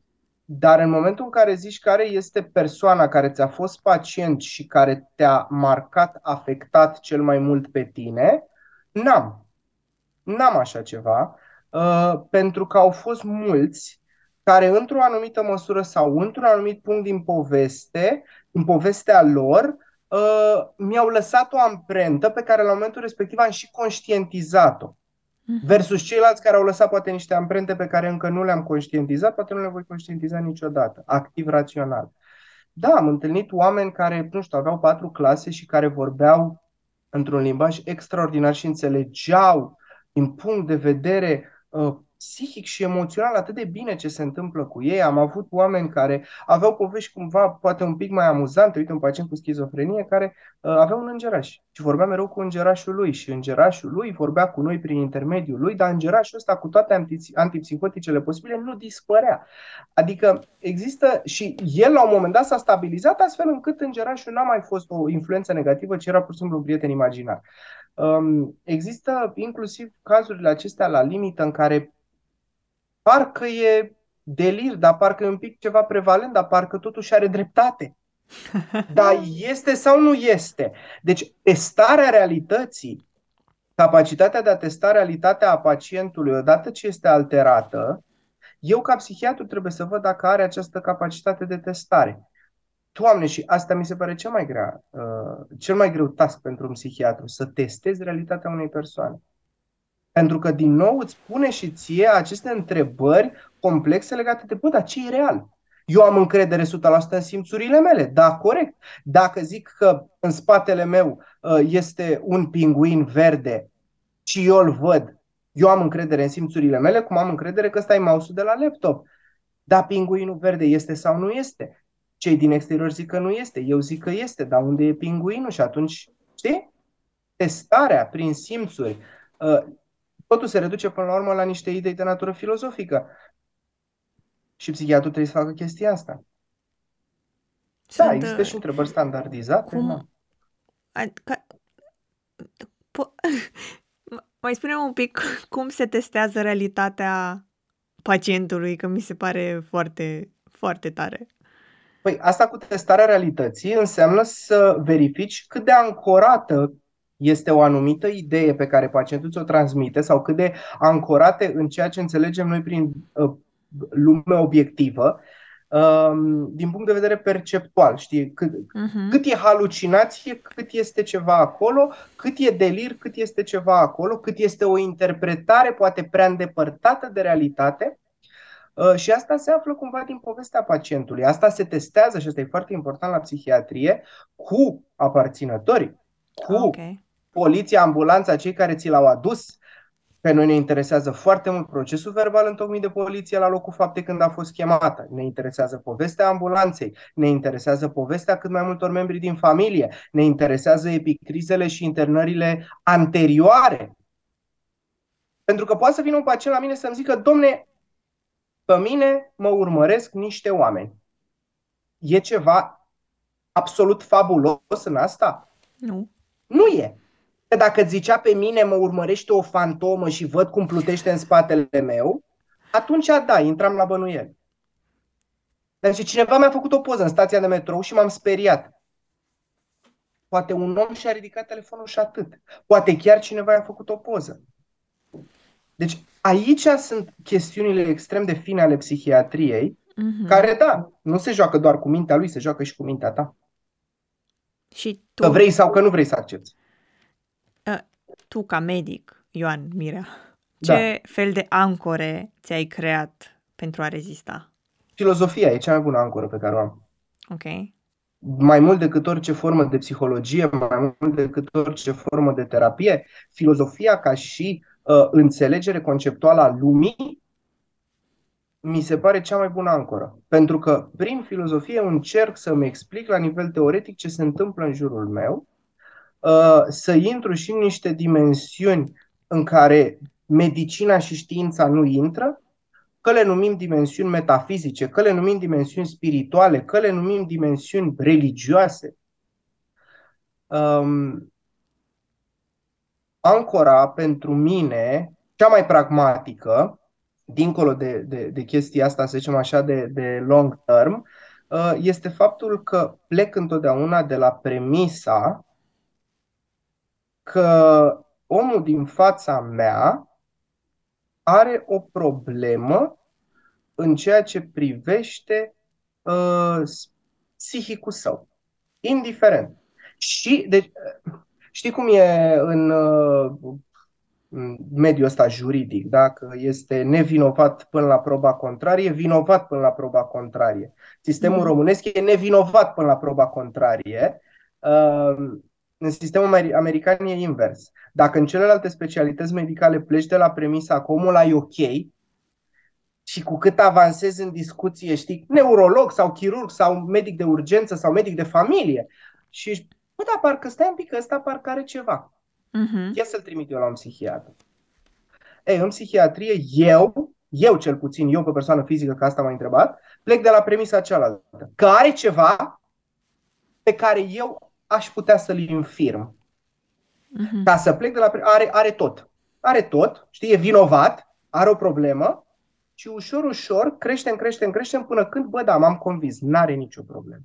dar în momentul în care zici care este persoana care ți-a fost pacient și care te-a marcat, afectat cel mai mult pe tine, n-am. N-am așa ceva, uh, pentru că au fost mulți care într-o anumită măsură sau într-un anumit punct din poveste, din povestea lor, uh, mi-au lăsat o amprentă pe care la momentul respectiv am și conștientizat-o. Mhm. Versus ceilalți care au lăsat poate niște amprente pe care încă nu le-am conștientizat, poate nu le voi conștientiza niciodată, activ, rațional. Da, am întâlnit oameni care, nu știu, aveau patru clase și care vorbeau într-un limbaj extraordinar și înțelegeau din punct de vedere uh, psihic și emoțional atât de bine ce se întâmplă cu ei. Am avut oameni care aveau povești cumva poate un pic mai amuzante. Uite, un pacient cu schizofrenie care uh, avea un îngeraș și vorbea mereu cu îngerașul lui și îngerașul lui vorbea cu noi prin intermediul lui, dar îngerașul ăsta cu toate antipsihoticele posibile nu dispărea. Adică există și el la un moment dat s-a stabilizat astfel încât îngerașul n-a mai fost o influență negativă, ci era pur și simplu un prieten imaginar. Um, există inclusiv cazurile acestea la limită în care parcă e delir, dar parcă e un pic ceva prevalent, dar parcă totuși are dreptate. Dar este sau nu este? Deci, testarea realității, capacitatea de a testa realitatea a pacientului odată ce este alterată, eu ca psihiatru trebuie să văd dacă are această capacitate de testare. Doamne, și asta mi se pare cel mai, grea, uh, cel mai greu task pentru un psihiatru, să testezi realitatea unei persoane. Pentru că, din nou, îți pune și ție aceste întrebări complexe legate de, bă, dar ce e real? Eu am încredere 100% în simțurile mele, da, corect. Dacă zic că în spatele meu uh, este un pinguin verde și eu îl văd, eu am încredere în simțurile mele, cum am încredere că ăsta e mouse de la laptop. Da, pinguinul verde este sau nu este? Cei din exterior zic că nu este, eu zic că este, dar unde e pinguinul? Și atunci, știi? Testarea prin simțuri, uh, totul se reduce până la urmă la niște idei de natură filozofică. Și psihiatrul trebuie să facă chestia asta. Da, Sunt, da, există și întrebări standardizate. Cum? Da. Adică, po- mai spune un pic cum se testează realitatea pacientului, că mi se pare foarte, foarte tare. Păi asta cu testarea realității înseamnă să verifici cât de ancorată este o anumită idee pe care pacientul ți-o transmite sau cât de ancorate în ceea ce înțelegem noi prin uh, lume obiectivă, um, din punct de vedere perceptual, știi? Cât, uh-huh. cât e halucinație, cât este ceva acolo, cât e delir, cât este ceva acolo, cât este o interpretare poate prea îndepărtată de realitate. Uh, și asta se află cumva din povestea pacientului. Asta se testează și asta e foarte important la psihiatrie cu aparținătorii, cu okay poliția, ambulanța, cei care ți l-au adus. Pe noi ne interesează foarte mult procesul verbal întocmit de poliție la locul faptei când a fost chemată. Ne interesează povestea ambulanței, ne interesează povestea cât mai multor membri din familie, ne interesează epicrizele și internările anterioare. Pentru că poate să vină un pacient la mine să-mi zică, domne, pe mine mă urmăresc niște oameni. E ceva absolut fabulos în asta? Nu. Nu e că dacă zicea pe mine mă urmărește o fantomă și văd cum plutește în spatele meu, atunci da, intram la bănuieli. Dar și cineva mi-a făcut o poză în stația de metrou și m-am speriat. Poate un om și-a ridicat telefonul și atât. Poate chiar cineva i-a făcut o poză. Deci aici sunt chestiunile extrem de fine ale psihiatriei, Mhm. care, da, nu se joacă doar cu mintea lui, se joacă și cu mintea ta. Și tu, Că vrei sau că nu vrei să accepti. Tu ca medic, Ioan Mirea, Da. ce fel de ancore ți-ai creat pentru a rezista? Filozofia e cea mai bună ancoră pe care o am. Ok? mai mult decât orice formă de psihologie, mai mult decât orice formă de terapie, filozofia ca și uh, înțelegere conceptuală a lumii mi se pare cea mai bună ancoră. Pentru că prin filozofie încerc să-mi explic la nivel teoretic ce se întâmplă în jurul meu, uh, să intru și în niște dimensiuni în care medicina și știința nu intră, că le numim dimensiuni metafizice, că le numim dimensiuni spirituale, că le numim dimensiuni religioase. Um, ancora pentru mine, cea mai pragmatică, dincolo de, de, de chestia asta, să zicem așa, de, de long term, uh, este faptul că plec întotdeauna de la premisa că omul din fața mea are o problemă în ceea ce privește uh, psihicul său, indiferent. Și, deci, știi cum e în uh, în mediul ăsta juridic, da? că este nevinovat până la proba contrarie, vinovat până la proba contrarie. Sistemul Mhm. românesc e nevinovat până la proba contrarie. Uh, în sistemul ameri- american e invers. Dacă în celelalte specialități medicale pleci de la premisa că omul ăla e ok și cu cât avansezi în discuție, știi, neurolog sau chirurg sau medic de urgență sau medic de familie și ești, bă, da, parcă stai un pic, ăsta parcă are ceva. Mhm. Ia să-l trimit eu la un psihiatru. Ei, în psihiatrie, eu, eu cel puțin, eu pe persoană fizică, că asta m-a întrebat, plec de la premisa cealaltă. Că are ceva pe care eu aș putea să-l infirm. Mhm. Ca să plec de la... pre- Are, are tot. Are tot, știi, e vinovat, are o problemă și ușor, ușor creștem, creștem, creștem până când, bă, da, m-am convins, n-are nicio problemă.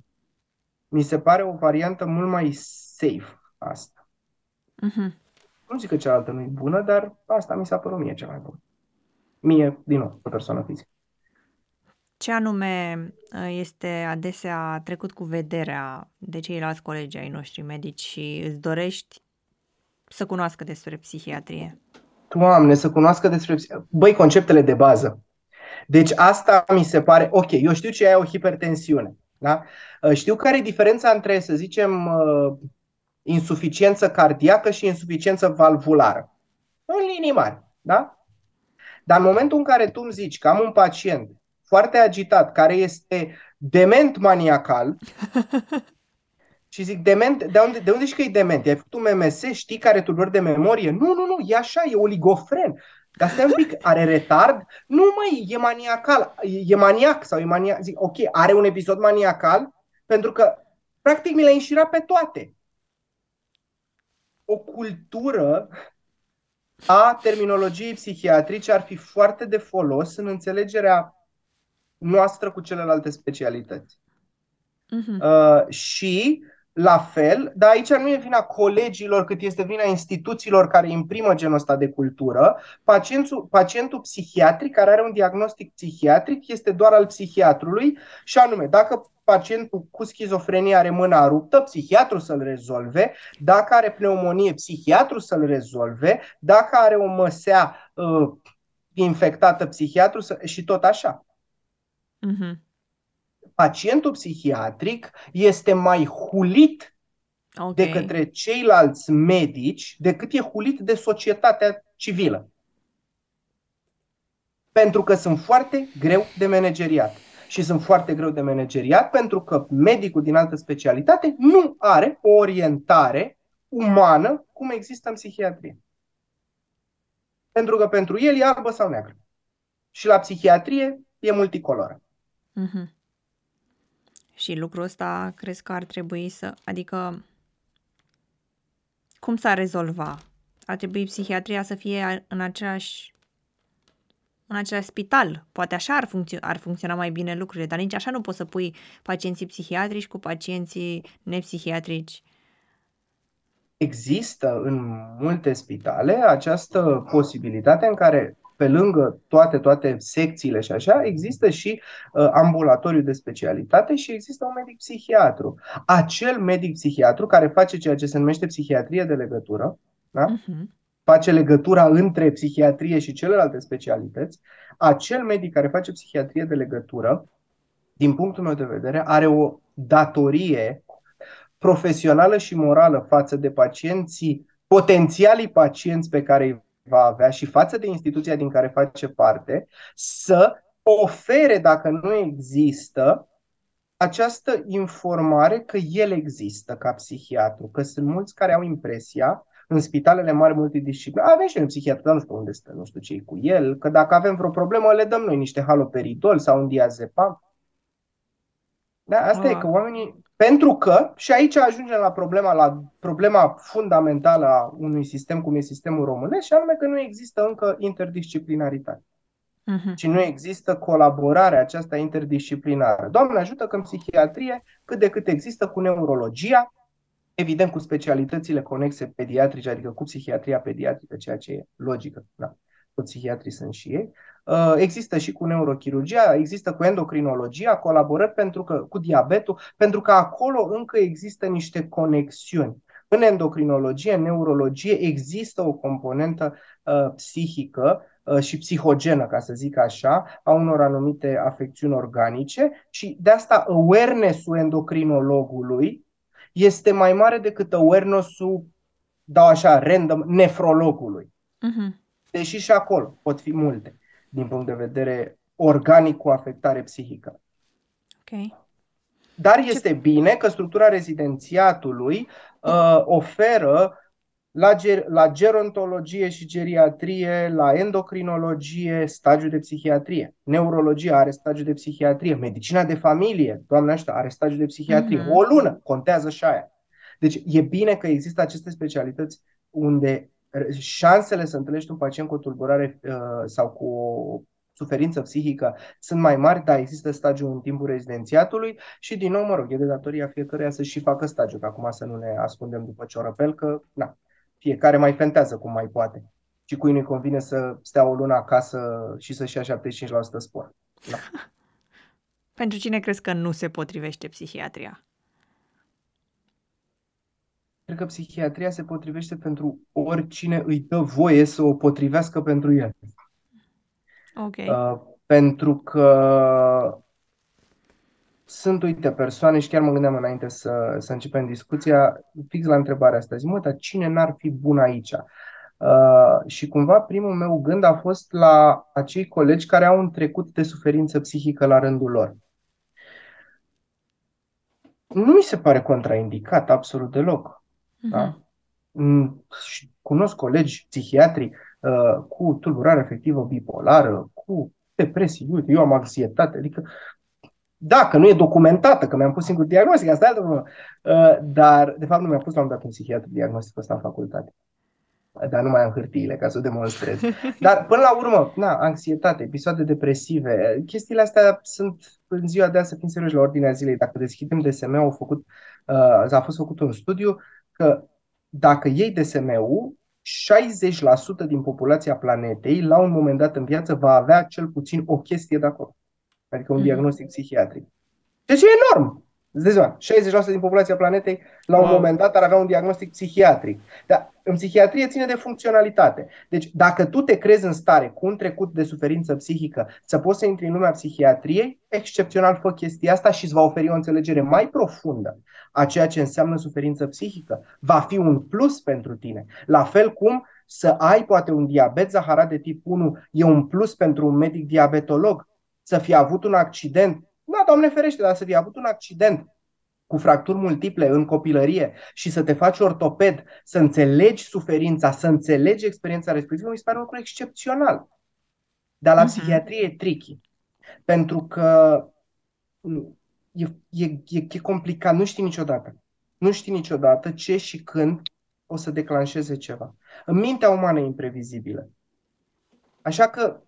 Mi se pare o variantă mult mai safe asta. Mhm. Nu zic că cealaltă nu e bună, dar asta mi s-a părut mie cea mai bună. Mie, din nou, o persoană fizică. Ce anume uh, este adesea trecut cu vederea de ceilalți colegi ai noștri medici și îți dorești să cunoască despre psihiatrie? Doamne, să cunoască despre... psi- Băi, conceptele de bază. Deci asta mi se pare... Ok, eu știu ce e o hipertensiune. Da? Uh, Știu care e diferența între, să zicem, uh, insuficiență cardiacă și insuficiență valvulară. În linii mari. Da? Dar în momentul în care tu îmi zici că am un pacient foarte agitat, care este dement maniacal, și zic, dement, de unde, de unde știi că e dement? Ai făcut un MMS, știi care tulburi de memorie? Nu, nu, nu, e așa, e oligofren. Dar stai un pic, are retard? Nu, măi, e maniacal, e, e maniac sau e maniac. Zic, ok, are un episod maniacal? Pentru că, practic, mi le-ai înșirat pe toate. O cultură a terminologiei psihiatrice ar fi foarte de folos în înțelegerea noastră cu celelalte specialități. Mhm. Uh, și, la fel, dar aici nu e vina colegilor cât este vina instituțiilor care imprimă genul ăsta de cultură. Pacientul, pacientul psihiatric care are un diagnostic psihiatric este doar al psihiatrului și anume, dacă pacientul cu schizofrenie are mâna ruptă, psihiatru să-l rezolve, dacă are pneumonie, psihiatru să-l rezolve, dacă are o măsea uh, infectată, psihiatru să... și tot așa Mhm. pacientul psihiatric este mai hulit Ok. de către ceilalți medici decât e hulit de societatea civilă. Pentru că sunt foarte greu de manageriat. Și sunt foarte greu de manageriat pentru că medicul din altă specialitate nu are o orientare umană cum există în psihiatrie. Pentru că pentru el e albă sau neagră. Și la psihiatrie e multicoloră. Mhm. Și lucrul ăsta crezi că ar trebui să, adică cum s-ar rezolva? Ar trebui psihiatria să fie a- în același în același spital. Poate așa ar, funcțio- ar funcționa mai bine lucrurile, dar nici așa nu poți să pui pacienții psihiatrici cu pacienții nepsihiatrici. Există în multe spitale această posibilitate în care pe lângă toate, toate secțiile și așa, există și uh, ambulatoriu de specialitate și există un medic psihiatru. Acel medic psihiatru care face ceea ce se numește psihiatrie de legătură, da? uh-huh. face legătura între psihiatrie și celelalte specialități, acel medic care face psihiatrie de legătură, din punctul meu de vedere, are o datorie profesională și morală față de pacienții, potențialii pacienți pe care îi va avea și față de instituția din care face parte, să ofere, dacă nu există, această informare că el există ca psihiatru, că sunt mulți care au impresia în spitalele mari multidisciplinare. Avem și un psihiatru, dar nu știu unde stă, nu știu ce cu el, că dacă avem vreo problemă le dăm noi niște haloperidol sau un diazepam. Da, asta ah. e că oamenii pentru că, și aici ajungem la problema, la problema fundamentală a unui sistem cum e sistemul românesc, și anume că nu există încă interdisciplinaritate. Uh-huh. Și nu există colaborarea aceasta interdisciplinară. Doamne ajută că în psihiatrie cât de cât există cu neurologia, evident cu specialitățile conexe pediatrice, adică cu psihiatria pediatrică, ceea ce e logică. Da toți psihiatrii sunt și ei. Uh, există și cu neurochirurgia, există cu endocrinologia, colaborări pentru că, cu diabetul, pentru că acolo încă există niște conexiuni. În endocrinologie, în neurologie, există o componentă uh, psihică uh, și psihogenă, ca să zic așa, a unor anumite afecțiuni organice și de asta awareness-ul endocrinologului este mai mare decât awareness-ul, dau așa, random, nefrologului. Uh-huh deși și acolo pot fi multe din punct de vedere organic cu afectare psihică. Okay. Dar este Ce... bine că structura rezidențiatului uh, oferă la, ger- la gerontologie și geriatrie, la endocrinologie, stagiu de psihiatrie. Neurologia are stagiu de psihiatrie. Medicina de familie, doamne așa, are stagiu de psihiatrie. Mm-hmm. O lună contează și aia. Deci e bine că există aceste specialități unde șansele să întâlnești un pacient cu o tulburare uh, sau cu o suferință psihică sunt mai mari, dar există stagiul în timpul rezidențiatului și din nou, mă rog, e de datoria fiecăruia să și facă stagiul, că acum să nu ne ascundem după ciorăpel, că na, fiecare mai fentează cum mai poate. Și cui nu-i convine să stea o lună acasă și să-și ia 75% spor. Da. Pentru cine crezi că nu se potrivește psihiatria? Cred că psihiatria se potrivește pentru oricine îi dă voie să o potrivească pentru el. Ok. Uh, pentru că sunt, uite, persoane și chiar mă gândeam înainte să, să începem discuția, fix la întrebarea asta. Zic, mă, dar cine n-ar fi bun aici? Uh, și cumva primul meu gând a fost la acei colegi care au un trecut de suferință psihică la rândul lor. Nu mi se pare contraindicat absolut deloc. Da? Uh-huh. Cunosc colegi psihiatri uh, cu tulburare afectivă bipolară, cu depresie, uite, eu am anxietate, adică dacă nu e documentată, că mi-am pus singur diagnostic, asta e altă problemă. Uh, dar, de fapt, nu mi-am pus la un dat un psihiatru diagnostic ăsta în facultate. Dar nu mai am hârtiile ca să o demonstrez. Dar, până la urmă, na, anxietate, episoade depresive, chestiile astea sunt în ziua de azi, să fim serioși, la ordinea zilei. Dacă deschidem DSM, au făcut, uh, a fost făcut un studiu că dacă iei DSM-ul, 60% din populația planetei, la un moment dat în viață, va avea cel puțin o chestie de acolo. Adică un mm-hmm. diagnostic psihiatric. Deci e enorm. Îți 60% din populația planetei la un wow. moment dat ar avea un diagnostic psihiatric. Dar în psihiatrie ține de funcționalitate. Deci dacă tu te crezi în stare cu un trecut de suferință psihică să poți să intri în lumea psihiatriei, excepțional fă chestia asta și îți va oferi o înțelegere mai profundă a ceea ce înseamnă suferință psihică. Va fi un plus pentru tine. La fel cum să ai poate un diabet zaharat de tip 1 e un plus pentru un medic diabetolog. Să fi avut un accident da, Doamne ferește, dar să fi avut un accident cu fracturi multiple în copilărie și să te faci ortoped, să înțelegi suferința, să înțelegi experiența respectivă, mi se pare un lucru excepțional. Dar la uh-huh. psihiatrie e tricky. Pentru că e, e, e, e complicat, nu știi niciodată. Nu știi niciodată ce și când o să declanșeze ceva. În mintea umană e imprevizibilă. Așa că Uh,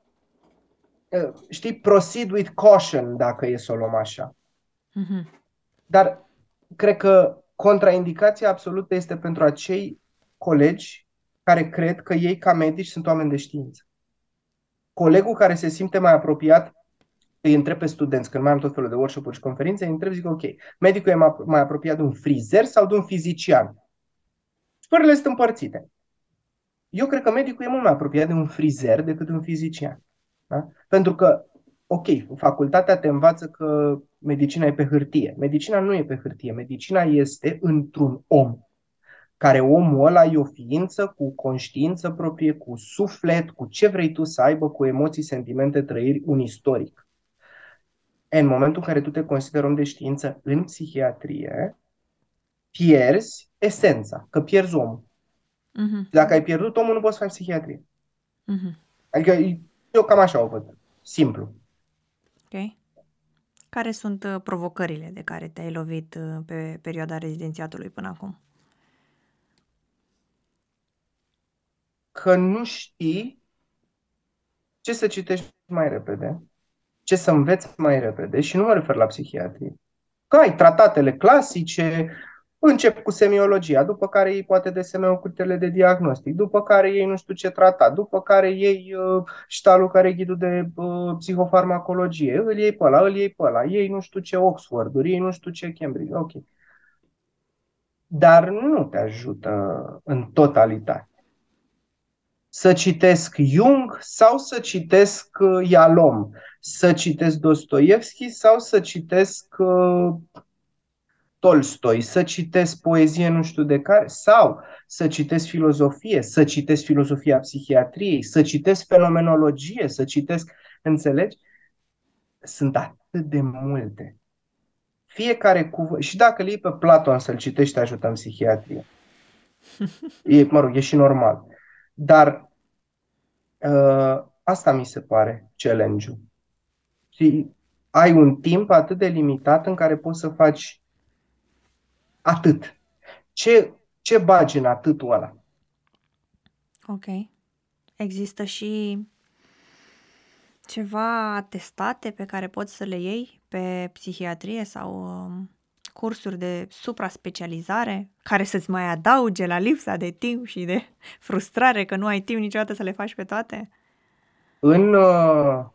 știi, proceed with caution, dacă e să o luăm așa. Mm-hmm. Dar cred că contraindicația absolută este pentru acei colegi care cred că ei, ca medici, sunt oameni de știință. colegul care se simte mai apropiat îi întreb pe studenți, când mai am tot felul de workshop-uri și conferințe, îi întreb, zic, ok, medicul e mai apropiat de un frizer sau de un fizician? Părerile sunt împărțite. Eu cred că medicul e mult mai apropiat de un frizer decât de un fizician. Da? Pentru că, ok, facultatea te învață că medicina e pe hârtie. Medicina nu e pe hârtie. Medicina este într-un om care omul ăla e o ființă cu conștiință proprie, cu suflet, cu ce vrei tu să aibă, cu emoții, sentimente, trăiri, un istoric. În momentul în care tu te consideri om de știință în psihiatrie, pierzi esența, că pierzi omul. Uh-huh. Dacă ai pierdut omul, nu poți să faci psihiatrie. Uh-huh. Adică eu cam așa o văd. Simplu. Ok. Care sunt uh, provocările de care te-ai lovit uh, pe perioada rezidențiatului până acum? Că nu știi ce să citești mai repede, ce să înveți mai repede și nu mă refer la psihiatrie. Că ai tratatele clasice, Încep cu semiologia, după care ei poate desene curitele de diagnostic, după care ei nu știu ce trata, după care ei uh, ștalul care e ghidul de uh, psihofarmacologie, îl iei pe ăla, îl iei pe ăla, ei nu știu ce oxford ei nu știu ce Cambridge, ok. Dar nu te ajută în totalitate. Să citesc Jung sau să citesc uh, Yalom, să citesc Dostoevski sau să citesc uh, Tolstoi, să citesc poezie nu știu de care, sau să citesc filozofie, să citesc filozofia psihiatriei, să citesc fenomenologie, să citesc, înțelegi? Sunt atât de multe. Fiecare cuvânt, și dacă îl iei pe Platon să-l citești, te ajută în psihiatrie. E, mă rog, e și normal. Dar uh, asta mi se pare challenge-ul. Și ai un timp atât de limitat în care poți să faci Atât. Ce, ce bagi în atâtul ăla? Ok. Există și ceva testate pe care poți să le iei pe psihiatrie sau um, cursuri de supra-specializare care să-ți mai adauge la lipsa de timp și de frustrare că nu ai timp niciodată să le faci pe toate? În, uh,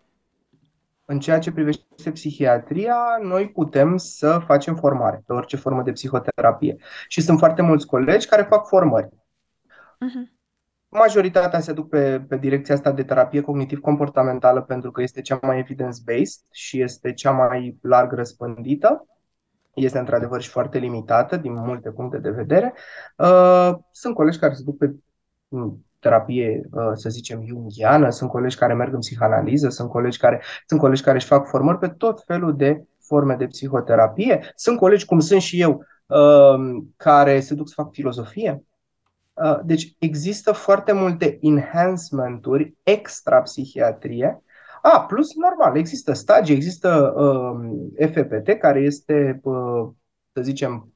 în ceea ce privește psihiatria, noi putem să facem formare pe orice formă de psihoterapie. Și sunt foarte mulți colegi care fac formări. Uh-huh. Majoritatea se duc pe, pe direcția asta de terapie cognitiv-comportamentală pentru că este cea mai evidence-based și este cea mai larg răspândită. Este într-adevăr și foarte limitată din multe puncte de vedere. Uh, sunt colegi care se duc pe terapie, uh, să zicem, jungiană, sunt colegi care merg în psihanaliză, sunt colegi care, sunt colegi care își fac formări pe tot felul de forme de psihoterapie, sunt colegi, cum sunt și eu, uh, care se duc să fac filozofie. Uh, deci există foarte multe enhancement-uri extra psihiatrie. A, plus, normal, există stagii, există uh, FPT, care este, uh, să zicem,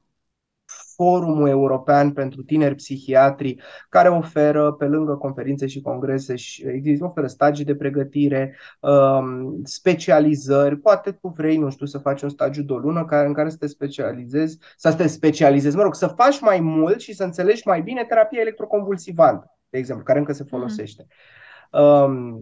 Forumul European pentru Tineri Psihiatri, care oferă, pe lângă conferințe și congrese, și există, oferă stagii de pregătire, um, specializări. Poate tu vrei, nu știu, să faci un stagiu de o lună care, în care să te specializezi, să te specializezi, mă rog, să faci mai mult și să înțelegi mai bine terapia electroconvulsivantă, de exemplu, care încă se mhm. folosește. Mm-hmm. Um,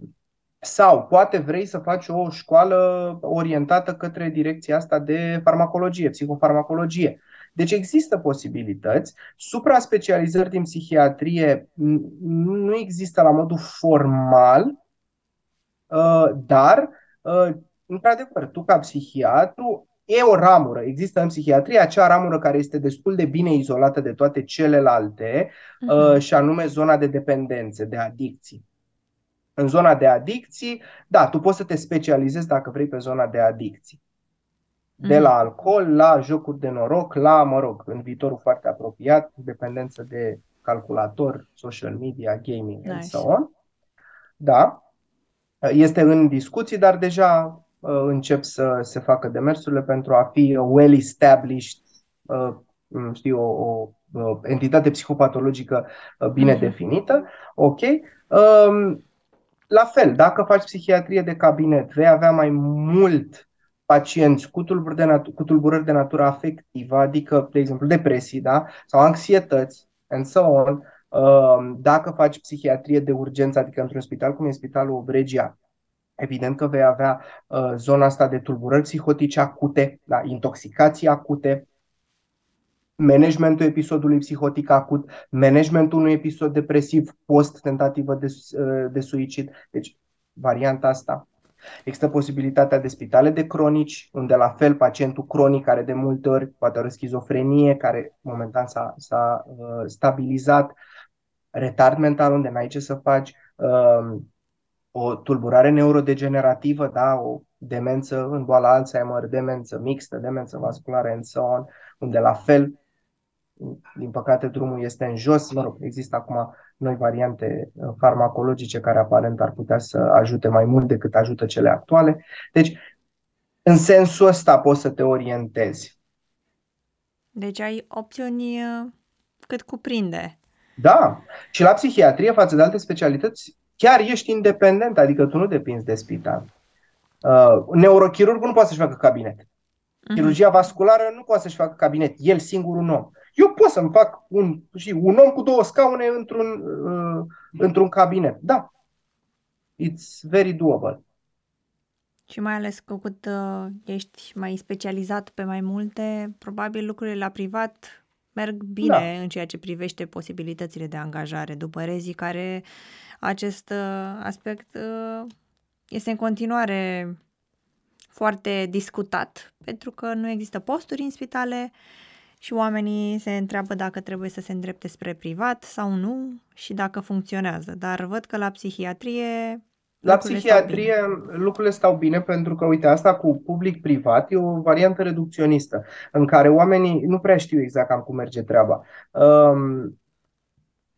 sau poate vrei să faci o școală orientată către direcția asta de farmacologie, psihofarmacologie. Deci există posibilități. Supra-specializări din psihiatrie nu există la modul formal, uh, dar, uh, într-adevăr, tu ca psihiatru e o ramură. Există în psihiatrie acea ramură care este destul de bine izolată de toate celelalte, uh-huh. și anume zona de dependențe, de adicții. În zona de adicții, da, tu poți să te specializezi dacă vrei pe zona de adicții. De la mm. alcool la jocuri de noroc, la, mă rog, în viitorul foarte apropiat, dependență de calculator, social media, gaming nice. and so on. Da, este în discuții, dar deja uh, încep să se facă demersurile pentru a fi well established, uh, știu, o, o entitate psihopatologică uh, bine mm-hmm. definită. Ok. Um, la fel, dacă faci psihiatrie de cabinet, vei avea mai mult pacienți cu tulburări de, natu- cu tulburări de natură afectivă, adică, de exemplu, depresii da? sau anxietăți, and so on, um, dacă faci psihiatrie de urgență, adică într-un spital cum e Spitalul Obregia, Evident că vei avea uh, zona asta de tulburări psihotice acute, da, intoxicații acute, managementul episodului psihotic acut, managementul unui episod depresiv post-tentativă de, uh, de suicid. Deci, varianta asta. Există posibilitatea de spitale de cronici, unde la fel pacientul cronic care de multe ori poate are schizofrenie, care momentan s-a, s-a uh, stabilizat, retard mental unde n-ai ce să faci, uh, o tulburare neurodegenerativă, da, o demență în boala Alzheimer, demență mixtă, demență vasculară, and so on, unde la fel, din păcate, drumul este în jos. Mă rog, există acum noi variante uh, farmacologice care aparent ar putea să ajute mai mult decât ajută cele actuale. Deci, în sensul ăsta poți să te orientezi. Deci ai opțiuni uh, cât cuprinde. Da, și la psihiatrie față de alte specialități chiar ești independent, adică tu nu depinzi de spital. Uh, neurochirurgul nu poate să-și facă cabinet. Uh-huh. Chirurgia vasculară nu poate să-și facă cabinet, el singur un om. Eu pot să-mi fac un, și un om cu două scaune într-un, uh, într-un cabinet. Da. It's very doable. Și mai ales că cât uh, ești mai specializat pe mai multe, probabil lucrurile la privat merg bine da. în ceea ce privește posibilitățile de angajare după rezii care acest uh, aspect uh, este în continuare foarte discutat pentru că nu există posturi în spitale și oamenii se întreabă dacă trebuie să se îndrepte spre privat sau nu și dacă funcționează. Dar văd că la psihiatrie la psihiatrie stau lucrurile stau bine pentru că, uite, asta cu public-privat e o variantă reducționistă în care oamenii nu prea știu exact cam cum merge treaba. Um,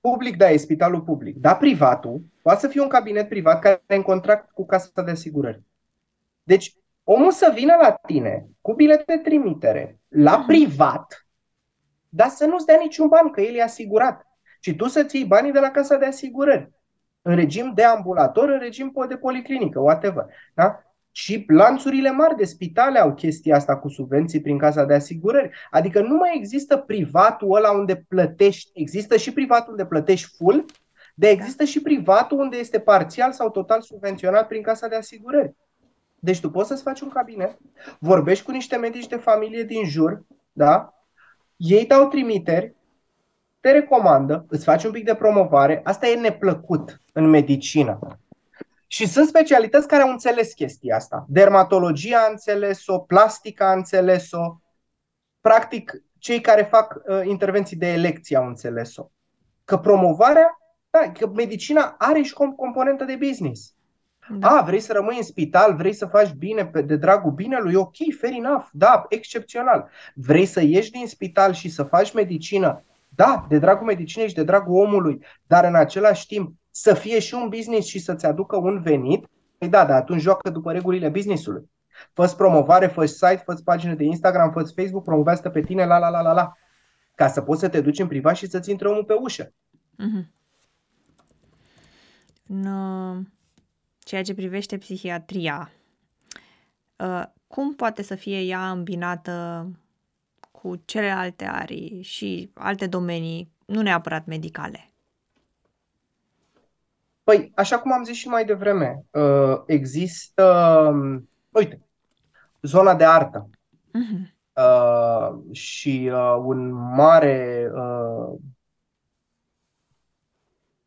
public, da, e spitalul public, dar privatul poate să fie un cabinet privat care are în contract cu casa de asigurări. Deci, omul să vină la tine cu bilet de trimitere la mhm. privat, dar să nu-ți dea niciun ban, că el e asigurat. Și tu să-ți iei banii de la casa de asigurări în regim de ambulator, în regim de policlinică, whatever. Da? Și lanțurile mari de spitale au chestia asta cu subvenții prin casa de asigurări. Adică nu mai există privatul ăla unde plătești, există și privatul unde plătești full, dar există și privatul unde este parțial sau total subvenționat prin casa de asigurări. Deci tu poți să-ți faci un cabinet, vorbești cu niște medici de familie din jur, da? Ei dau trimiteri, te recomandă, îți faci un pic de promovare, asta e neplăcut în medicină. Și sunt specialități care au înțeles chestia asta. Dermatologia a înțeles-o, plastica a înțeles-o. Practic, cei care fac uh, intervenții de elecție au înțeles-o. Că promovarea, da, că medicina are și o componentă de business. Da. A, vrei să rămâi în spital, vrei să faci bine de dragul binelui, ok, fair enough, da, excepțional. Vrei să ieși din spital și să faci medicină, da, de dragul medicinei și de dragul omului, dar în același timp să fie și un business și să-ți aducă un venit, păi da, dar atunci joacă după regulile businessului. Fă promovare, fă site, fă pagină de Instagram, fă Facebook, promovează pe tine, la la la la la. Ca să poți să te duci în privat și să-ți intre omul pe ușă. Mm-hmm. În uh, ceea ce privește psihiatria, uh, cum poate să fie ea îmbinată cu celelalte arii și alte domenii, nu neapărat medicale? Păi, așa cum am zis și mai devreme, uh, există, um, uite, zona de artă. Uh-huh. Uh, și uh, un mare uh,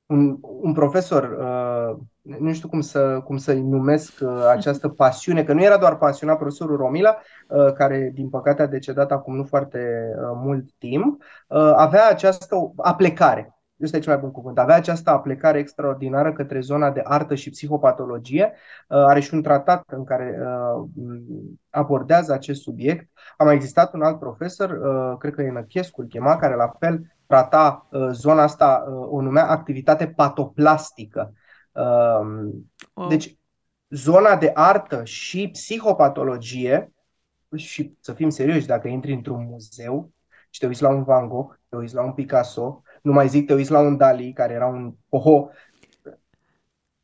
un, un profesor, uh, nu știu cum, să, cum să-i numesc uh, această pasiune, că nu era doar pasionat profesorul Romila, uh, care din păcate a decedat acum nu foarte uh, mult timp, uh, avea această aplecare este cel mai bun cuvânt, avea această aplicare extraordinară către zona de artă și psihopatologie, uh, are și un tratat în care uh, abordează acest subiect. A mai existat un alt profesor, uh, cred că e Năchescu, îl chema, care la fel trata zona asta, o numea activitate patoplastică. Deci, zona de artă și psihopatologie, și să fim serioși, dacă intri într-un muzeu și te uiți la un Van Gogh, te uiți la un Picasso, nu mai zic, te uiți la un Dali, care era un poho.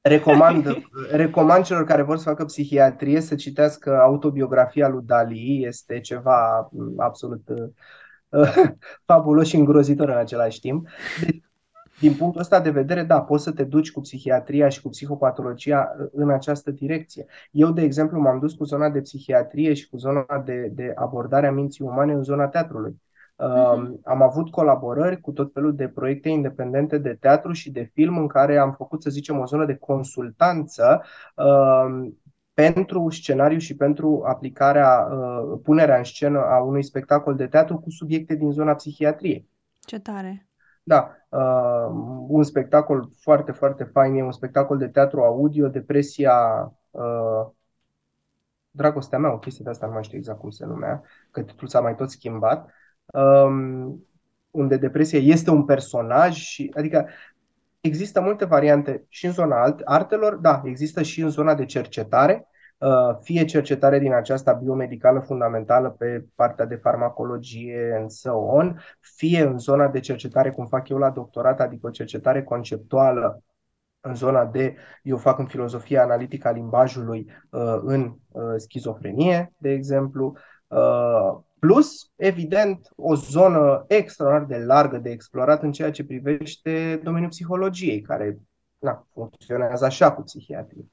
Recomand, recomand celor care vor să facă psihiatrie să citească autobiografia lui Dali. Este ceva absolut uh, fabulos și îngrozitor în același timp. Deci, din punctul ăsta de vedere, da, poți să te duci cu psihiatria și cu psihopatologia în această direcție. Eu, de exemplu, m-am dus cu zona de psihiatrie și cu zona de, de abordare a minții umane în zona teatrului. Uh, am avut colaborări cu tot felul de proiecte independente de teatru și de film în care am făcut, să zicem, o zonă de consultanță uh, pentru scenariu și pentru aplicarea, uh, punerea în scenă a unui spectacol de teatru cu subiecte din zona psihiatriei. Ce tare! Da, uh, un spectacol foarte, foarte fain. E un spectacol de teatru audio, Depresia, uh, Dragostea mea, o chestie de asta nu mai știu exact cum se numea, că titlul s-a mai tot schimbat, um, unde depresia este un personaj și, adică există multe variante și în zona alt, artelor, da, există și în zona de cercetare, uh, fie cercetare din aceasta biomedicală fundamentală pe partea de farmacologie and so on, fie în zona de cercetare, cum fac eu la doctorat, adică o cercetare conceptuală în zona de, eu fac în filozofia analitică a limbajului uh, în uh, schizofrenie, de exemplu, Plus, evident, o zonă extraordinar de largă de explorat în ceea ce privește domeniul psihologiei, care na, funcționează așa cu psihiatrie.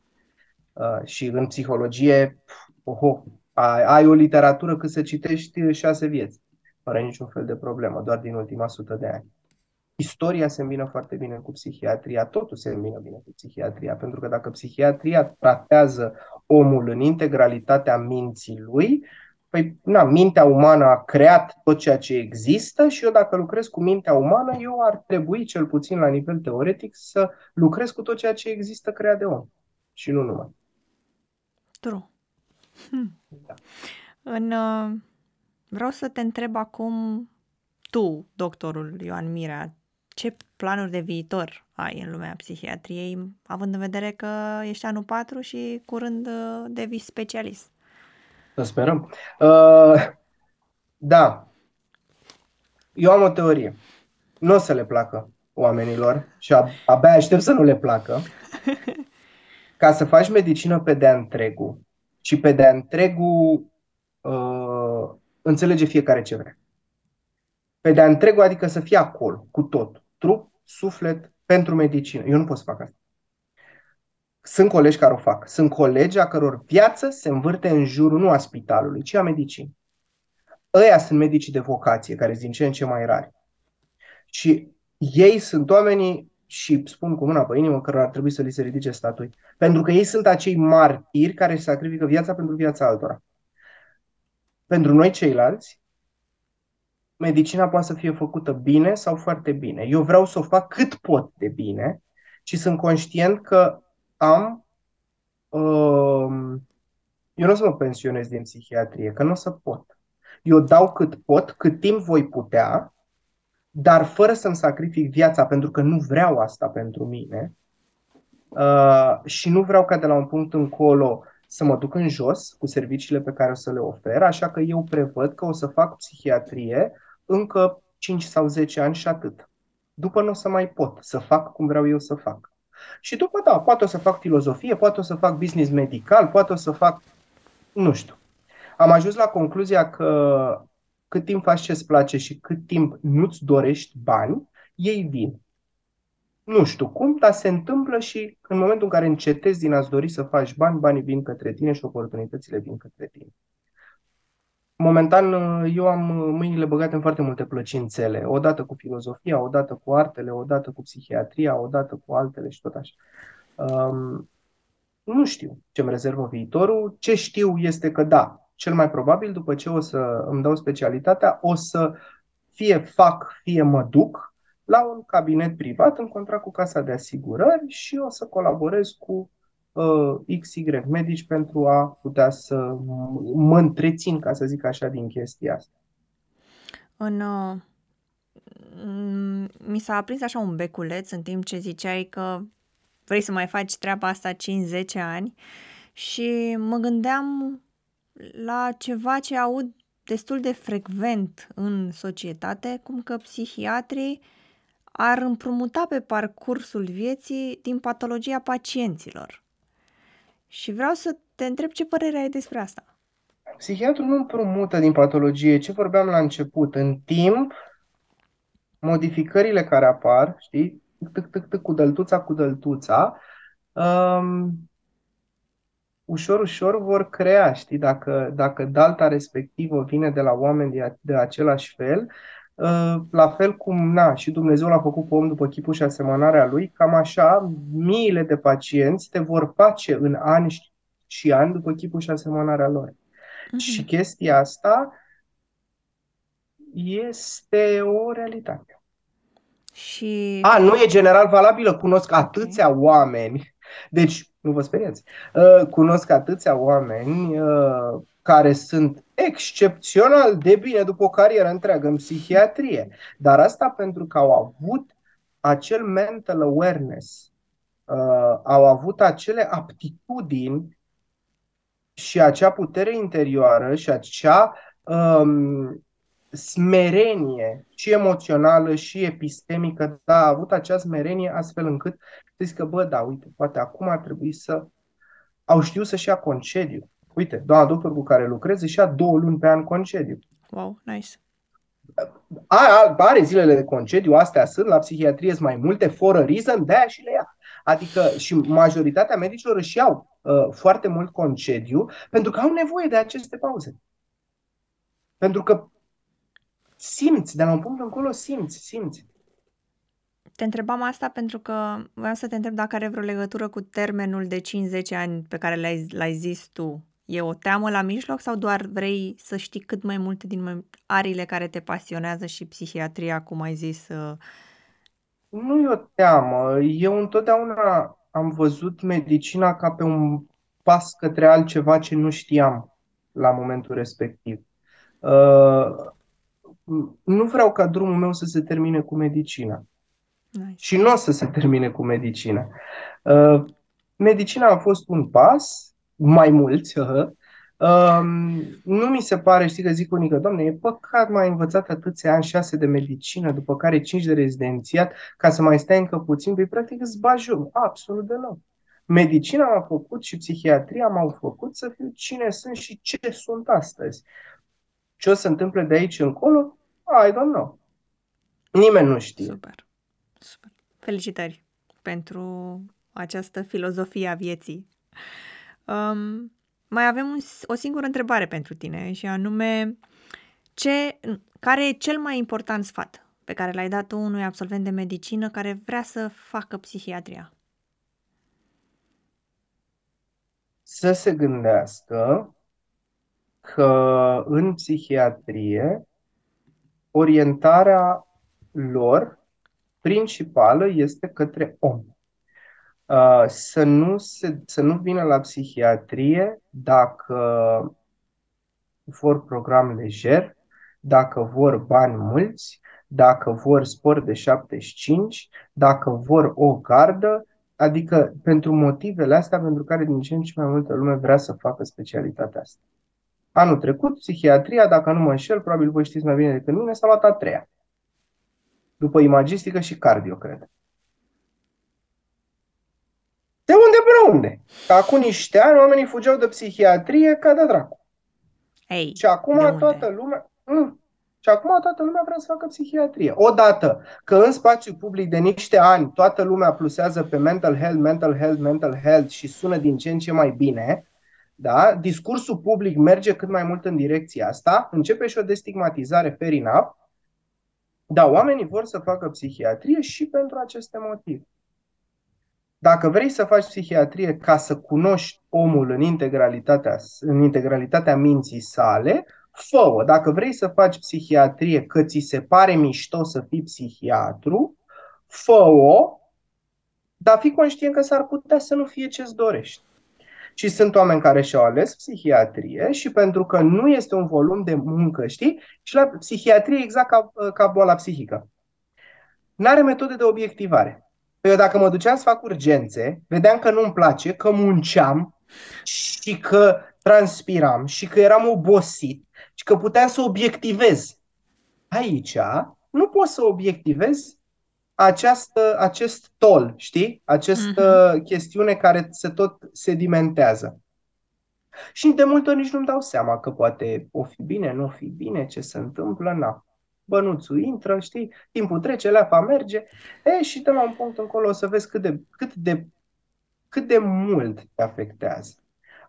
Uh, și în psihologie, oho, ai, ai o literatură cât să citești șase vieți, fără niciun fel de problemă, doar din ultima sută de ani. Istoria se îmbină foarte bine cu psihiatria, totul se îmbină bine cu psihiatria, pentru că dacă psihiatria tratează omul în integralitatea minții lui, Păi, na, mintea umană a creat tot ceea ce există și eu dacă lucrez cu mintea umană, eu ar trebui, cel puțin la nivel teoretic, să lucrez cu tot ceea ce există creat de om. Și nu numai. True. Hm. Da. În, uh, vreau să te întreb acum, tu, doctorul Ioan Mirea, ce planuri de viitor ai în lumea psihiatriei, având în vedere că ești anul 4 și curând uh, devii specialist? Să sperăm. Uh, da. Eu am o teorie. Nu o să le placă oamenilor și ab- abia aștept să nu le placă. Ca să faci medicină pe de-a întregul și pe de-a întregul uh, înțelege fiecare ce vrea. Pe de-a întregul adică să fie acolo, cu tot. Trup, suflet, pentru medicină. Eu nu pot să fac asta. Sunt colegi care o fac. Sunt colegi a căror viață se învârte în jurul nu a spitalului, ci a medicinii. Ăia sunt medicii de vocație, care sunt din ce în ce mai rari. Și ei sunt oamenii, și spun cu mâna pe inimă, că ar trebui să li se ridice statui. Pentru că ei sunt acei martiri care sacrifică viața pentru viața altora. Pentru noi ceilalți, medicina poate să fie făcută bine sau foarte bine. Eu vreau să o fac cât pot de bine și sunt conștient că am uh, eu nu o să mă pensionez din psihiatrie, că nu o să pot. Eu dau cât pot, cât timp voi putea, dar fără să-mi sacrific viața, pentru că nu vreau asta pentru mine uh, și nu vreau ca de la un punct încolo să mă duc în jos cu serviciile pe care o să le ofer, așa că eu prevăd că o să fac psihiatrie încă 5 sau 10 ani și atât. După nu o să mai pot să fac cum vreau eu să fac. Și după, da, poate o să fac filozofie, poate o să fac business medical, poate o să fac, nu știu. Am ajuns la concluzia că cât timp faci ce-ți place și cât timp nu-ți dorești bani, ei vin. Nu știu cum, dar se întâmplă și în momentul în care încetezi din a-ți dori să faci bani, banii vin către tine și oportunitățile vin către tine. Momentan eu am mâinile băgate în foarte multe plăcințele, odată cu filozofia, odată cu artele, odată cu psihiatria, odată cu altele și tot așa. Um, nu știu ce îmi rezervă viitorul. Ce știu este că da, cel mai probabil după ce o să îmi dau specialitatea, o să fie fac, fie mă duc la un cabinet privat în contract cu casa de asigurări și o să colaborez cu uh, XY medici pentru a putea să mă întrețin, ca să zic așa, din chestia asta. În, uh, mi s-a aprins așa un beculeț în timp ce ziceai că vrei să mai faci treaba asta 5-10 ani și mă gândeam la ceva ce aud destul de frecvent în societate, cum că psihiatrii ar împrumuta pe parcursul vieții din patologia pacienților. Și vreau să te întreb ce părere ai despre asta. Psihiatrul nu împrumută din patologie. Ce vorbeam la început? În timp, modificările care apar, știi, tâc, tâc, tâc, cu dăltuța, cu dăltuța, um, ușor, ușor vor crea, știi, dacă, dacă dalta respectivă vine de la oameni de, de același fel, uh, la fel cum, na, și Dumnezeu l-a făcut pe om după chipul și asemănarea lui, cam așa, miile de pacienți te vor face în ani și ani după chipul și asemănarea lor. Mm-hmm. Și chestia asta este o realitate. Și... A, nu e general valabilă, cunosc atâția oameni, deci nu vă speriați, uh, cunosc atâția oameni uh, care sunt excepțional de bine după o carieră întreagă în psihiatrie, dar asta pentru că au avut acel mental awareness, uh, au avut acele aptitudini și acea putere interioară și acea um, smerenie și emoțională și epistemică, da, a avut acea smerenie astfel încât să zic că, bă, da, uite, poate acum ar trebui să au știut să-și ia concediu. Uite, doamna doctor cu care lucrez își ia două luni pe an concediu. Wow, nice. Are, are zilele de concediu, astea sunt, la psihiatrie sunt mai multe, fără reason, de-aia și le ia. Adică și majoritatea medicilor își iau uh, foarte mult concediu pentru că au nevoie de aceste pauze. Pentru că simți, de la un punct încolo simți, simți. Te întrebam asta pentru că vreau să te întreb dacă are vreo legătură cu termenul de 5-10 ani pe care l-ai, l-ai zis tu. E o teamă la mijloc sau doar vrei să știi cât mai multe din arile care te pasionează și psihiatria, cum ai zis? Uh... Nu e o teamă. Eu întotdeauna am văzut medicina ca pe un pas către altceva ce nu știam la momentul respectiv. Uh, nu vreau ca drumul meu să se termine cu medicina. Nice. Și nu o să se termine cu medicina. Uh, medicina a fost un pas, mai mulți, uh, Um, nu mi se pare, știi că zic unică, doamne, e păcat mai învățat atâția ani, șase de medicină, după care cinci de rezidențiat, ca să mai stai încă puțin, păi practic îți bajul, absolut deloc. Medicina m-a făcut și psihiatria m-au făcut să fiu cine sunt și ce sunt astăzi. Ce o să întâmple de aici încolo? I don't know. Nimeni nu știe. Super. Super. Felicitări pentru această filozofie a vieții. Um, mai avem un, o singură întrebare pentru tine și anume ce, care e cel mai important sfat pe care l-ai dat tu unui absolvent de medicină care vrea să facă psihiatria? Să se gândească că în psihiatrie orientarea lor principală este către om. Uh, să nu, se, să nu vină la psihiatrie dacă vor program lejer, dacă vor bani mulți, dacă vor spor de 75, dacă vor o gardă, adică pentru motivele astea pentru care din ce în ce mai multă lume vrea să facă specialitatea asta. Anul trecut, psihiatria, dacă nu mă înșel, probabil voi știți mai bine decât mine, s-a luat a treia. După imagistică și cardio, cred. De unde până unde? Că acum niște ani oamenii fugeau de psihiatrie ca de dracu. Ei, și acum toată lumea... Mm, și acum toată lumea vrea să facă psihiatrie. Odată că în spațiu public de niște ani toată lumea plusează pe mental health, mental health, mental health și sună din ce în ce mai bine, da? discursul public merge cât mai mult în direcția asta, începe și o destigmatizare fair enough, dar oamenii vor să facă psihiatrie și pentru aceste motive. Dacă vrei să faci psihiatrie ca să cunoști omul în integralitatea, în integralitatea minții sale, fă Dacă vrei să faci psihiatrie că ți se pare mișto să fii psihiatru, fă-o, dar fii conștient că s-ar putea să nu fie ce-ți dorești. Și sunt oameni care și-au ales psihiatrie și pentru că nu este un volum de muncă, știi? Și la psihiatrie exact ca, ca boala psihică. N-are metode de obiectivare. Păi eu dacă mă duceam să fac urgențe, vedeam că nu-mi place, că munceam și că transpiram și că eram obosit și că puteam să obiectivez. Aici nu pot să obiectivez această, acest tol, știi? Această uh-huh. chestiune care se tot sedimentează. Și de multe ori nici nu-mi dau seama că poate o fi bine, nu o fi bine, ce se întâmplă, na. bănuțul intră, știi, timpul trece, leafa merge, e, și de la un punct încolo o să vezi cât de, cât de, cât de mult te afectează.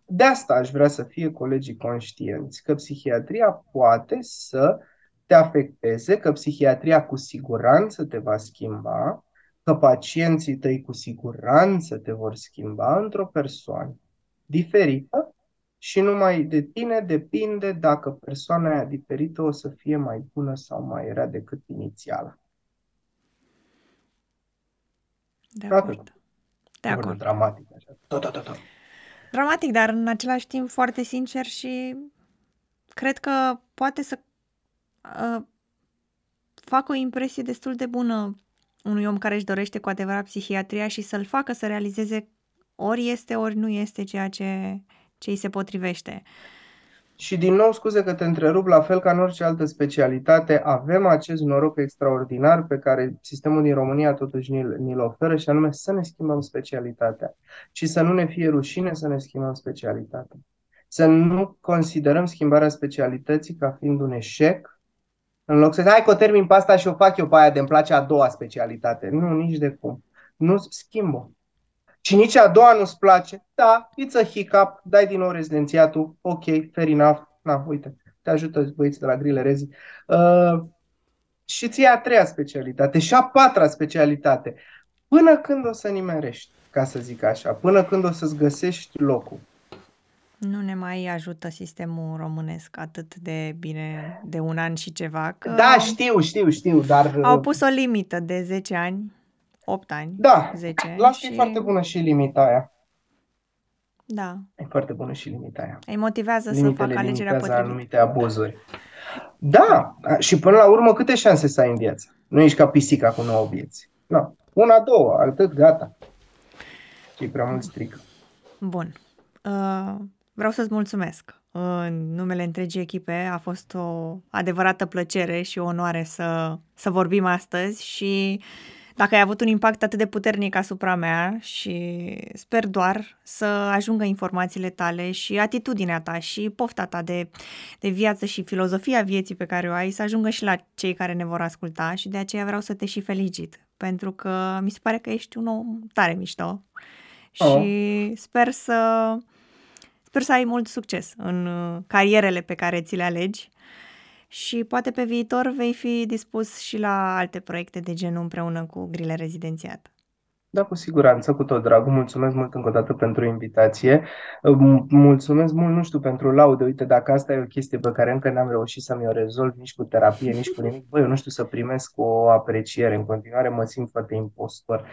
De asta aș vrea să fie colegii conștienți, că psihiatria poate să te afecteze, că psihiatria cu siguranță te va schimba, că pacienții tăi cu siguranță te vor schimba într-o persoană diferită și numai de tine depinde dacă persoana aia diferită o să fie mai bună sau mai rea decât inițiala. De acord. De acord. Dramatic așa. Tot, tot, tot. Dramatic, dar în același timp foarte sincer și cred că poate să uh, facă o impresie destul de bună unui om care își dorește cu adevărat psihiatria și să-l facă să realizeze ori este, ori nu este ceea ce, ce îi se potrivește. Și din nou, scuze că te întrerup, la fel ca în orice altă specialitate, avem acest noroc extraordinar pe care sistemul din România totuși ni-l, ni-l oferă și anume să ne schimbăm specialitatea și să nu ne fie rușine să ne schimbăm specialitatea. Să nu considerăm schimbarea specialității ca fiind un eșec, în loc să hai că o termin pe asta și o fac eu pe aia de îmi place a doua specialitate. Nu, nici de cum. Nu schimbă. Și nici a doua nu-ți place, da, it's a hiccup, dai din nou rezidențiatul, ok, fair enough, na, uite, te ajută băieții de la Grile Rezi. Uh, și ție a treia specialitate și a patra specialitate. Până când o să nimerești, ca să zic așa, până când o să-ți găsești locul. Nu ne mai ajută sistemul românesc atât de bine de un an și ceva. Că Da, știu, știu, știu, dar... Au pus o limită de 10 ani, 8 ani, Da, 10 la și... și... e foarte bună și limita aia. Da, E foarte bună și limita aia. îi motivează să Limitele facă alegerea limitează potrivită. anumite abuzuri. Da, și până la urmă câte șanse să ai în viață? Nu ești ca pisica cu nouă vieți. Nu. Una, două, atât, gata. Și prea mult strică. Bun. Uh, vreau să-ți mulțumesc. În numele întregii echipe a fost o adevărată plăcere și o onoare să, să vorbim astăzi și dacă ai avut un impact atât de puternic asupra mea și sper doar să ajungă informațiile tale și atitudinea ta și pofta ta de, de viață și filozofia vieții pe care o ai să ajungă și la cei care ne vor asculta și de aceea vreau să te și felicit pentru că mi se pare că ești un om tare mișto și sper să sper să ai mult succes în uh, carierele pe care ți le alegi și poate pe viitor vei fi dispus și la alte proiecte de genul împreună cu Grile Rezidențiat. Da, cu siguranță, cu tot dragul. Mulțumesc mult încă o dată pentru invitație. M- Mulțumesc mult, nu știu, pentru laude. Uite, dacă asta e o chestie pe care încă n-am reușit să-mi o rezolv nici cu terapie, nici cu nimic, băi, eu nu știu să primesc o apreciere. În continuare mă simt foarte impostor.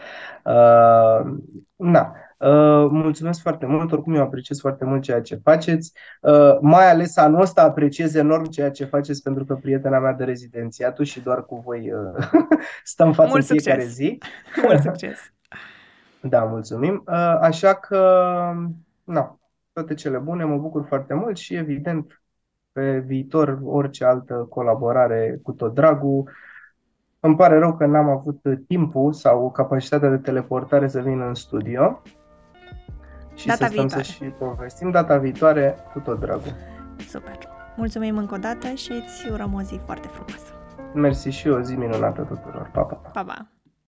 Uh, na. Uh, mulțumesc foarte mult, oricum eu apreciez foarte mult ceea ce faceți, uh, mai ales anul ăsta apreciez enorm ceea ce faceți pentru că prietena mea de rezidențiatul și doar cu voi uh, stăm în față Mult în fiecare succes! zi. Mult succes! Da, mulțumim. Uh, Așa că, na, toate cele bune, mă bucur foarte mult și evident pe viitor orice altă colaborare cu tot dragul. Îmi pare rău că n-am avut timpul sau capacitatea de teleportare să vin în studio și Data să stăm viitoare. să și povestim data viitoare cu tot dragul. Super! Mulțumim încă o dată și îți urăm o zi foarte frumoasă. Mersi și o zi minunată tuturor. Pa, pa, pa. Pa, pa!